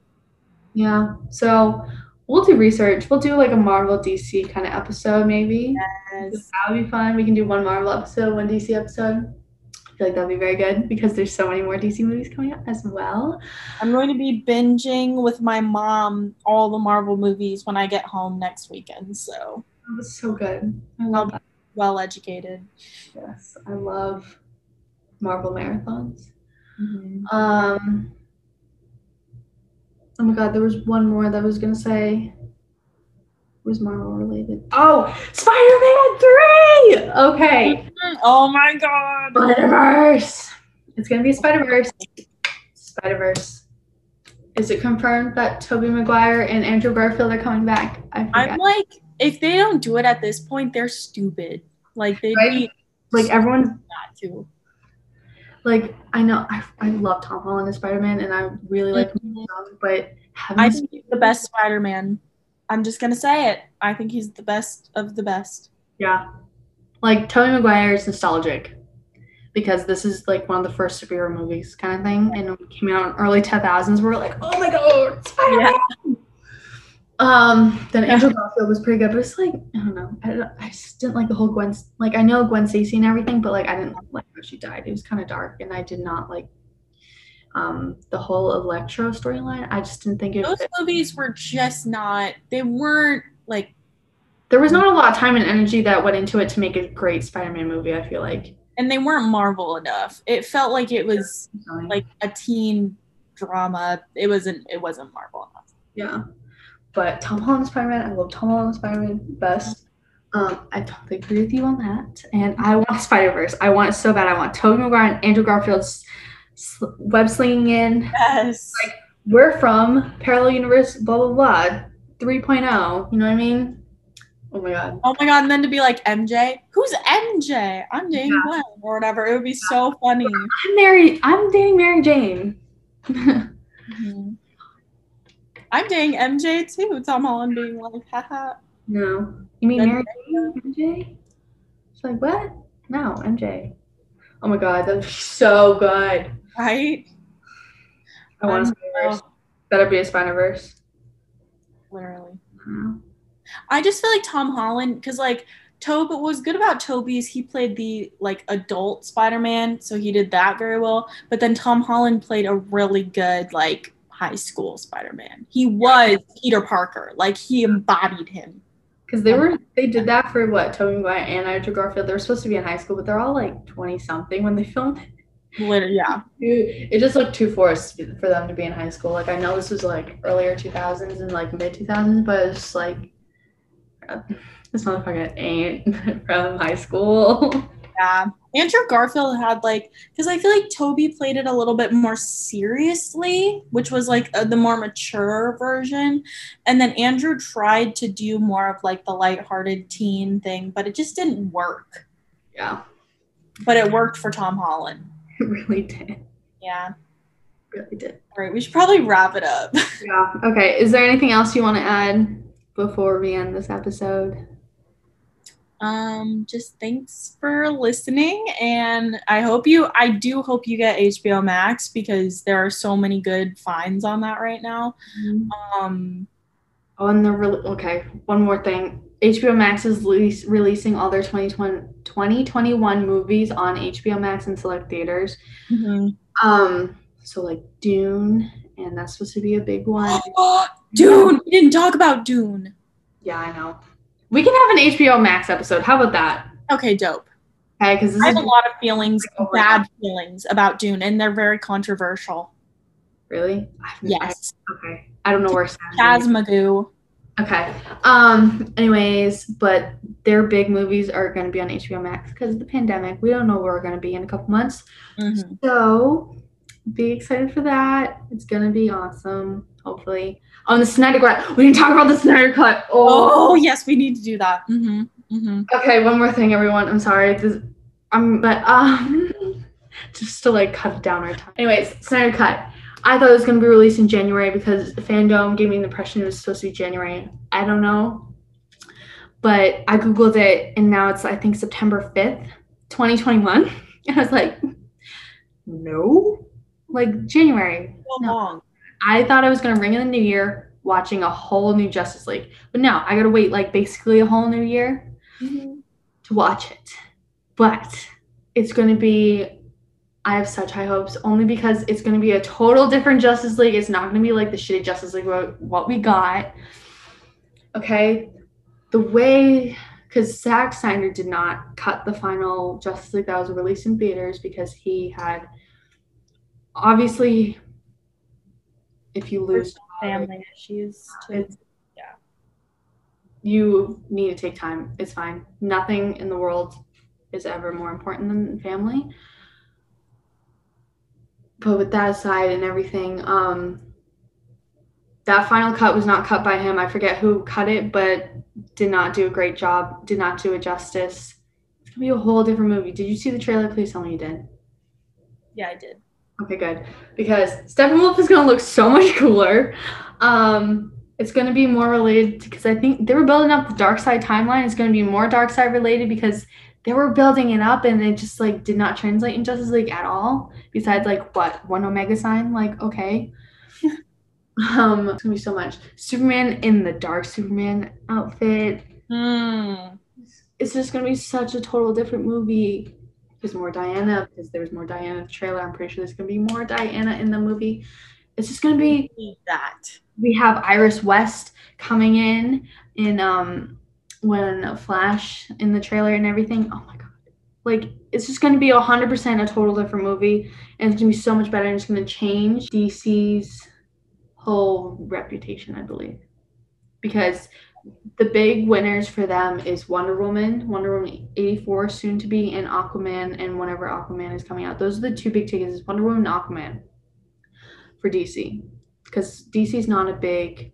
yeah, so we'll do research. We'll do like a Marvel DC kind of episode, maybe. Yes. That would be fun. We can do one Marvel episode, one DC episode. I feel like that'd be very good because there's so many more DC movies coming out as well. I'm going to be binging with my mom all the Marvel movies when I get home next weekend. So That was so good. I love that. well educated. Yes, I love Marvel marathons. Mhm. Um. Oh my God, there was one more that I was gonna say. Was Marvel related? Oh, Spider-Man three. Okay, mm-hmm. Oh my god. Spider Verse. It's gonna be Spider Verse. Spider Verse. Is it confirmed that Tobey Maguire and Andrew Garfield are coming back? I I'm like, if they don't do it at this point, they're stupid. Like they Right? need like everyone's not to. Like I know I, I love Tom Holland as Spider Man and I really like him, mm-hmm. but I think he's the best Spider-Man. I'm just gonna say it. I think he's the best of the best. Yeah. Like Tobey Maguire is nostalgic because this is like one of the first superhero movies kind of thing. And it came out in early 2000s, We're like, oh my god, Spider-Man! Um, then Andrew Garfield was pretty good, but it's like, I don't know. I, don't- I just didn't like the whole Gwen, like I know Gwen Stacy and everything, but like I didn't like how she died. It was kind of dark and I did not like um the whole Electro storyline. I just didn't think it Those fit. movies were just not. They weren't like. There was not a lot of time and energy that went into it to make a great Spider-Man movie, I feel like. And they weren't Marvel enough. It felt like it was like a teen drama. It wasn't. It wasn't Marvel enough. Yeah. But Tom Holland Spider Man, I love Tom Holland Spider Man best. Um, I totally agree with you on that. And I want Spider Verse. I want it so bad. I want Tobey Maguire and Andrew Garfield's sl- web slinging in. Yes. Like, we're from parallel universe, blah blah blah, 3.0. You know what I mean? Oh my god. Oh my god! And then to be like MJ, who's MJ? I'm Jane Yeah. Glenn or whatever. It would be so funny. I'm Mary. I'm dating Mary Jane. Mhm. I'm dating MJ too. Tom Holland being like, haha. no. You mean Mary Jane? MJ? She's like what? No, MJ. Oh my god, that'd be so good. Right? I want a Um, Spider Verse. oh, Better be a Spider Verse. literally. I just feel like Tom Holland, because like Toby what was good about Toby is he played the like adult Spider-Man, so he did that very well. But then Tom Holland played a really good like high school Spider-Man. He was Peter Parker, like he embodied him. Because they were they did that for what Tobey Maguire and Andrew Garfield. They're supposed to be in high school, but they're all like twenty something when they filmed. it. Literally, yeah. It just looked too forced for them to be in high school. Like I know this was like earlier two thousands and like mid two thousands, but it's just like uh, this motherfucker ain't from high school. Yeah. Andrew Garfield had like because I feel like Toby played it a little bit more seriously, which was like uh the more mature version. And then Andrew tried to do more of like the lighthearted teen thing, but it just didn't work. yeah, But it worked for Tom Holland. it really did. Yeah. Really did. All right, we should probably wrap it up. Yeah. Okay. Is there anything else you want to add before we end this episode? Um, just thanks for listening, and I hope you. I do hope you get HBO Max because there are so many good finds on that right now. Um, Oh, and they're really okay. One more thing. HBO Max is release, releasing all their 2020, 2021 movies on HBO Max and select theaters. mhm. Um, so like Dune, and that's supposed to be a big one. Dune. We didn't talk about Dune. Yeah, I know. We can have an HBO Max episode. How about that? Okay, dope. Okay, because I have a lot of feelings, bad feelings about Dune, and they're very controversial. really. Yes, I- okay. I don't know where Sam is. Chasmagoo. Okay. Um. Anyways, but their big movies are going to be on HBO Max because of the pandemic. We don't know where we're going to be in a couple months. Mhm. So be excited for that. It's gonna be awesome. Hopefully. On the Snyder Cut. We didn't talk about the Snyder Cut. Oh Oh. yes, we need to do that. hmm hmm Okay. One more thing, everyone. I'm sorry. This, um. But um. just to like cut down our time. Anyways, Snyder Cut. I thought it was gonna be released in January because Fandom gave me the impression it was supposed to be January. I don't know. But I Googled it and now it's I think September 5th, 2021. And I was like, no. Like January. So No. long. I thought I was gonna ring in the new year watching a whole new Justice League. But now I gotta wait like basically a whole new year Mhm. to watch it. But it's going to be, I have such high hopes only because it's going to be a total different Justice League. It's not going to be like the shitty Justice League what, what we got. Okay. The way, because Zack Snyder did not cut the final Justice League that was released in theaters because he had obviously, if you lose Family issues. Too. it's you need to take time. It's fine. Nothing in the world is ever more important than family. But with that aside and everything, um that final cut was not cut by him. I forget who cut it, but did not do a great job, did not do it justice. It's gonna be a whole different movie. Did you see the trailer? Please tell me you did. Yeah, I did. Okay, good. Because Steppenwolf is gonna look so much cooler. Um, it's gonna be more related because I think they were building up the Darkseid timeline. It's gonna be more Darkseid related because they were building it up and it just like did not translate in Justice League at all. Besides like what one Omega sign, like okay. um, it's gonna be so much. Superman in the Dark Superman outfit. Hmm. It's just gonna be such a total different movie. There's more Diana because there's more Diana in the trailer. I'm pretty sure there's gonna be more Diana in the movie. It's just gonna be Need that. we have Iris West coming in in um when Flash in the trailer and everything. Oh my god. Like it's just gonna be hundred percent a total different movie and it's gonna be so much better and it's gonna change DC's whole reputation, I believe. Because the big winners for them is Wonder Woman, Wonder Woman 84 soon to be, and Aquaman and whenever Aquaman is coming out. Those are the two big tickets is Wonder Woman and Aquaman for DC because DC is not a big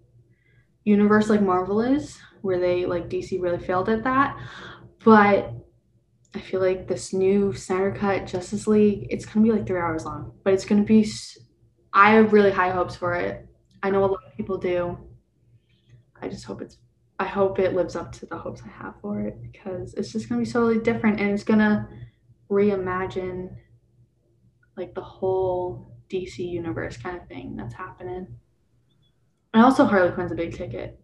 universe like Marvel is, where they like DC really failed at that. But I feel like this new Snyder Cut Justice League, it's gonna be like three hours long, but it's gonna be. I have really high hopes for it. I know a lot of people do. I just hope it's. I hope it lives up to the hopes I have for it because it's just gonna be totally different and it's gonna reimagine like the whole DC universe kind of thing that's happening. And also Harley Quinn's a big ticket.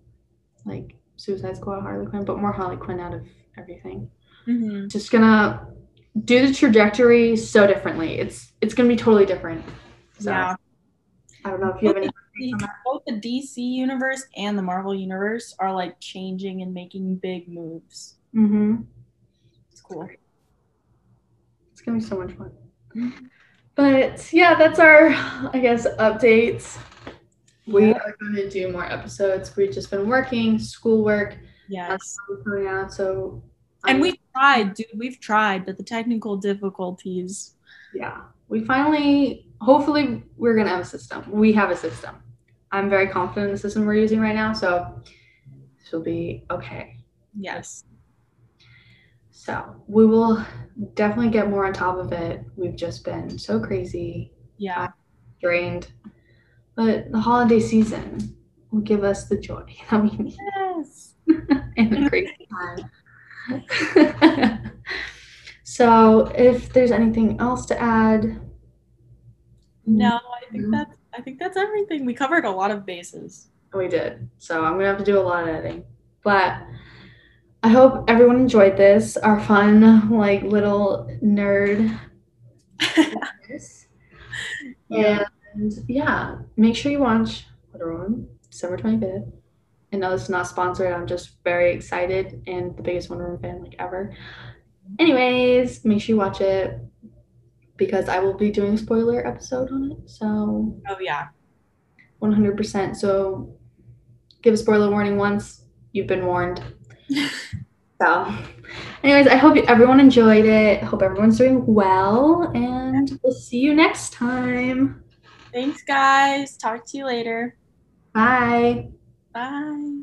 Like Suicide Squad, Harley Quinn, but more Harley Quinn out of everything. Mm-hmm. Just gonna do the trajectory so differently. It's it's gonna be totally different. So Yeah. I don't know if you have any The- Both the DC universe and the Marvel universe are like changing and making big moves. mm-hmm. It's cool. It's gonna be so much fun. Mm-hmm. But yeah, that's our I guess updates. We Yeah. are gonna do more episodes. We've just been working, schoolwork, Yes. coming out, so And we've tried, dude. We've tried, but the technical difficulties. yeah we finally hopefully we're gonna have a system we have a system i'm very confident in the system we're using right now so this will be okay. Yes. so we will definitely get more on top of it. We've just been so crazy. Yeah. drained. But the holiday season will give us the joy that we need. Yes. in the crazy time. So if there's anything else to add? No, I think that's I think that's everything. We covered a lot of bases. We did. So I'm gonna have to do a lot of editing. But I hope everyone enjoyed this, our fun, like little nerd. Yeah. And yeah, make sure you watch Wonder December 25th. I know it's not sponsored. I'm just very excited and the biggest Wonder Woman fan like ever. Anyways, make sure you watch it because I will be doing a spoiler episode on it. So Oh yeah. 100%. So give a spoiler warning once you've been warned. So, anyways, I hope everyone enjoyed it. Hope everyone's doing well, and we'll see you next time. Thanks guys. Talk to you later. Bye. Bye.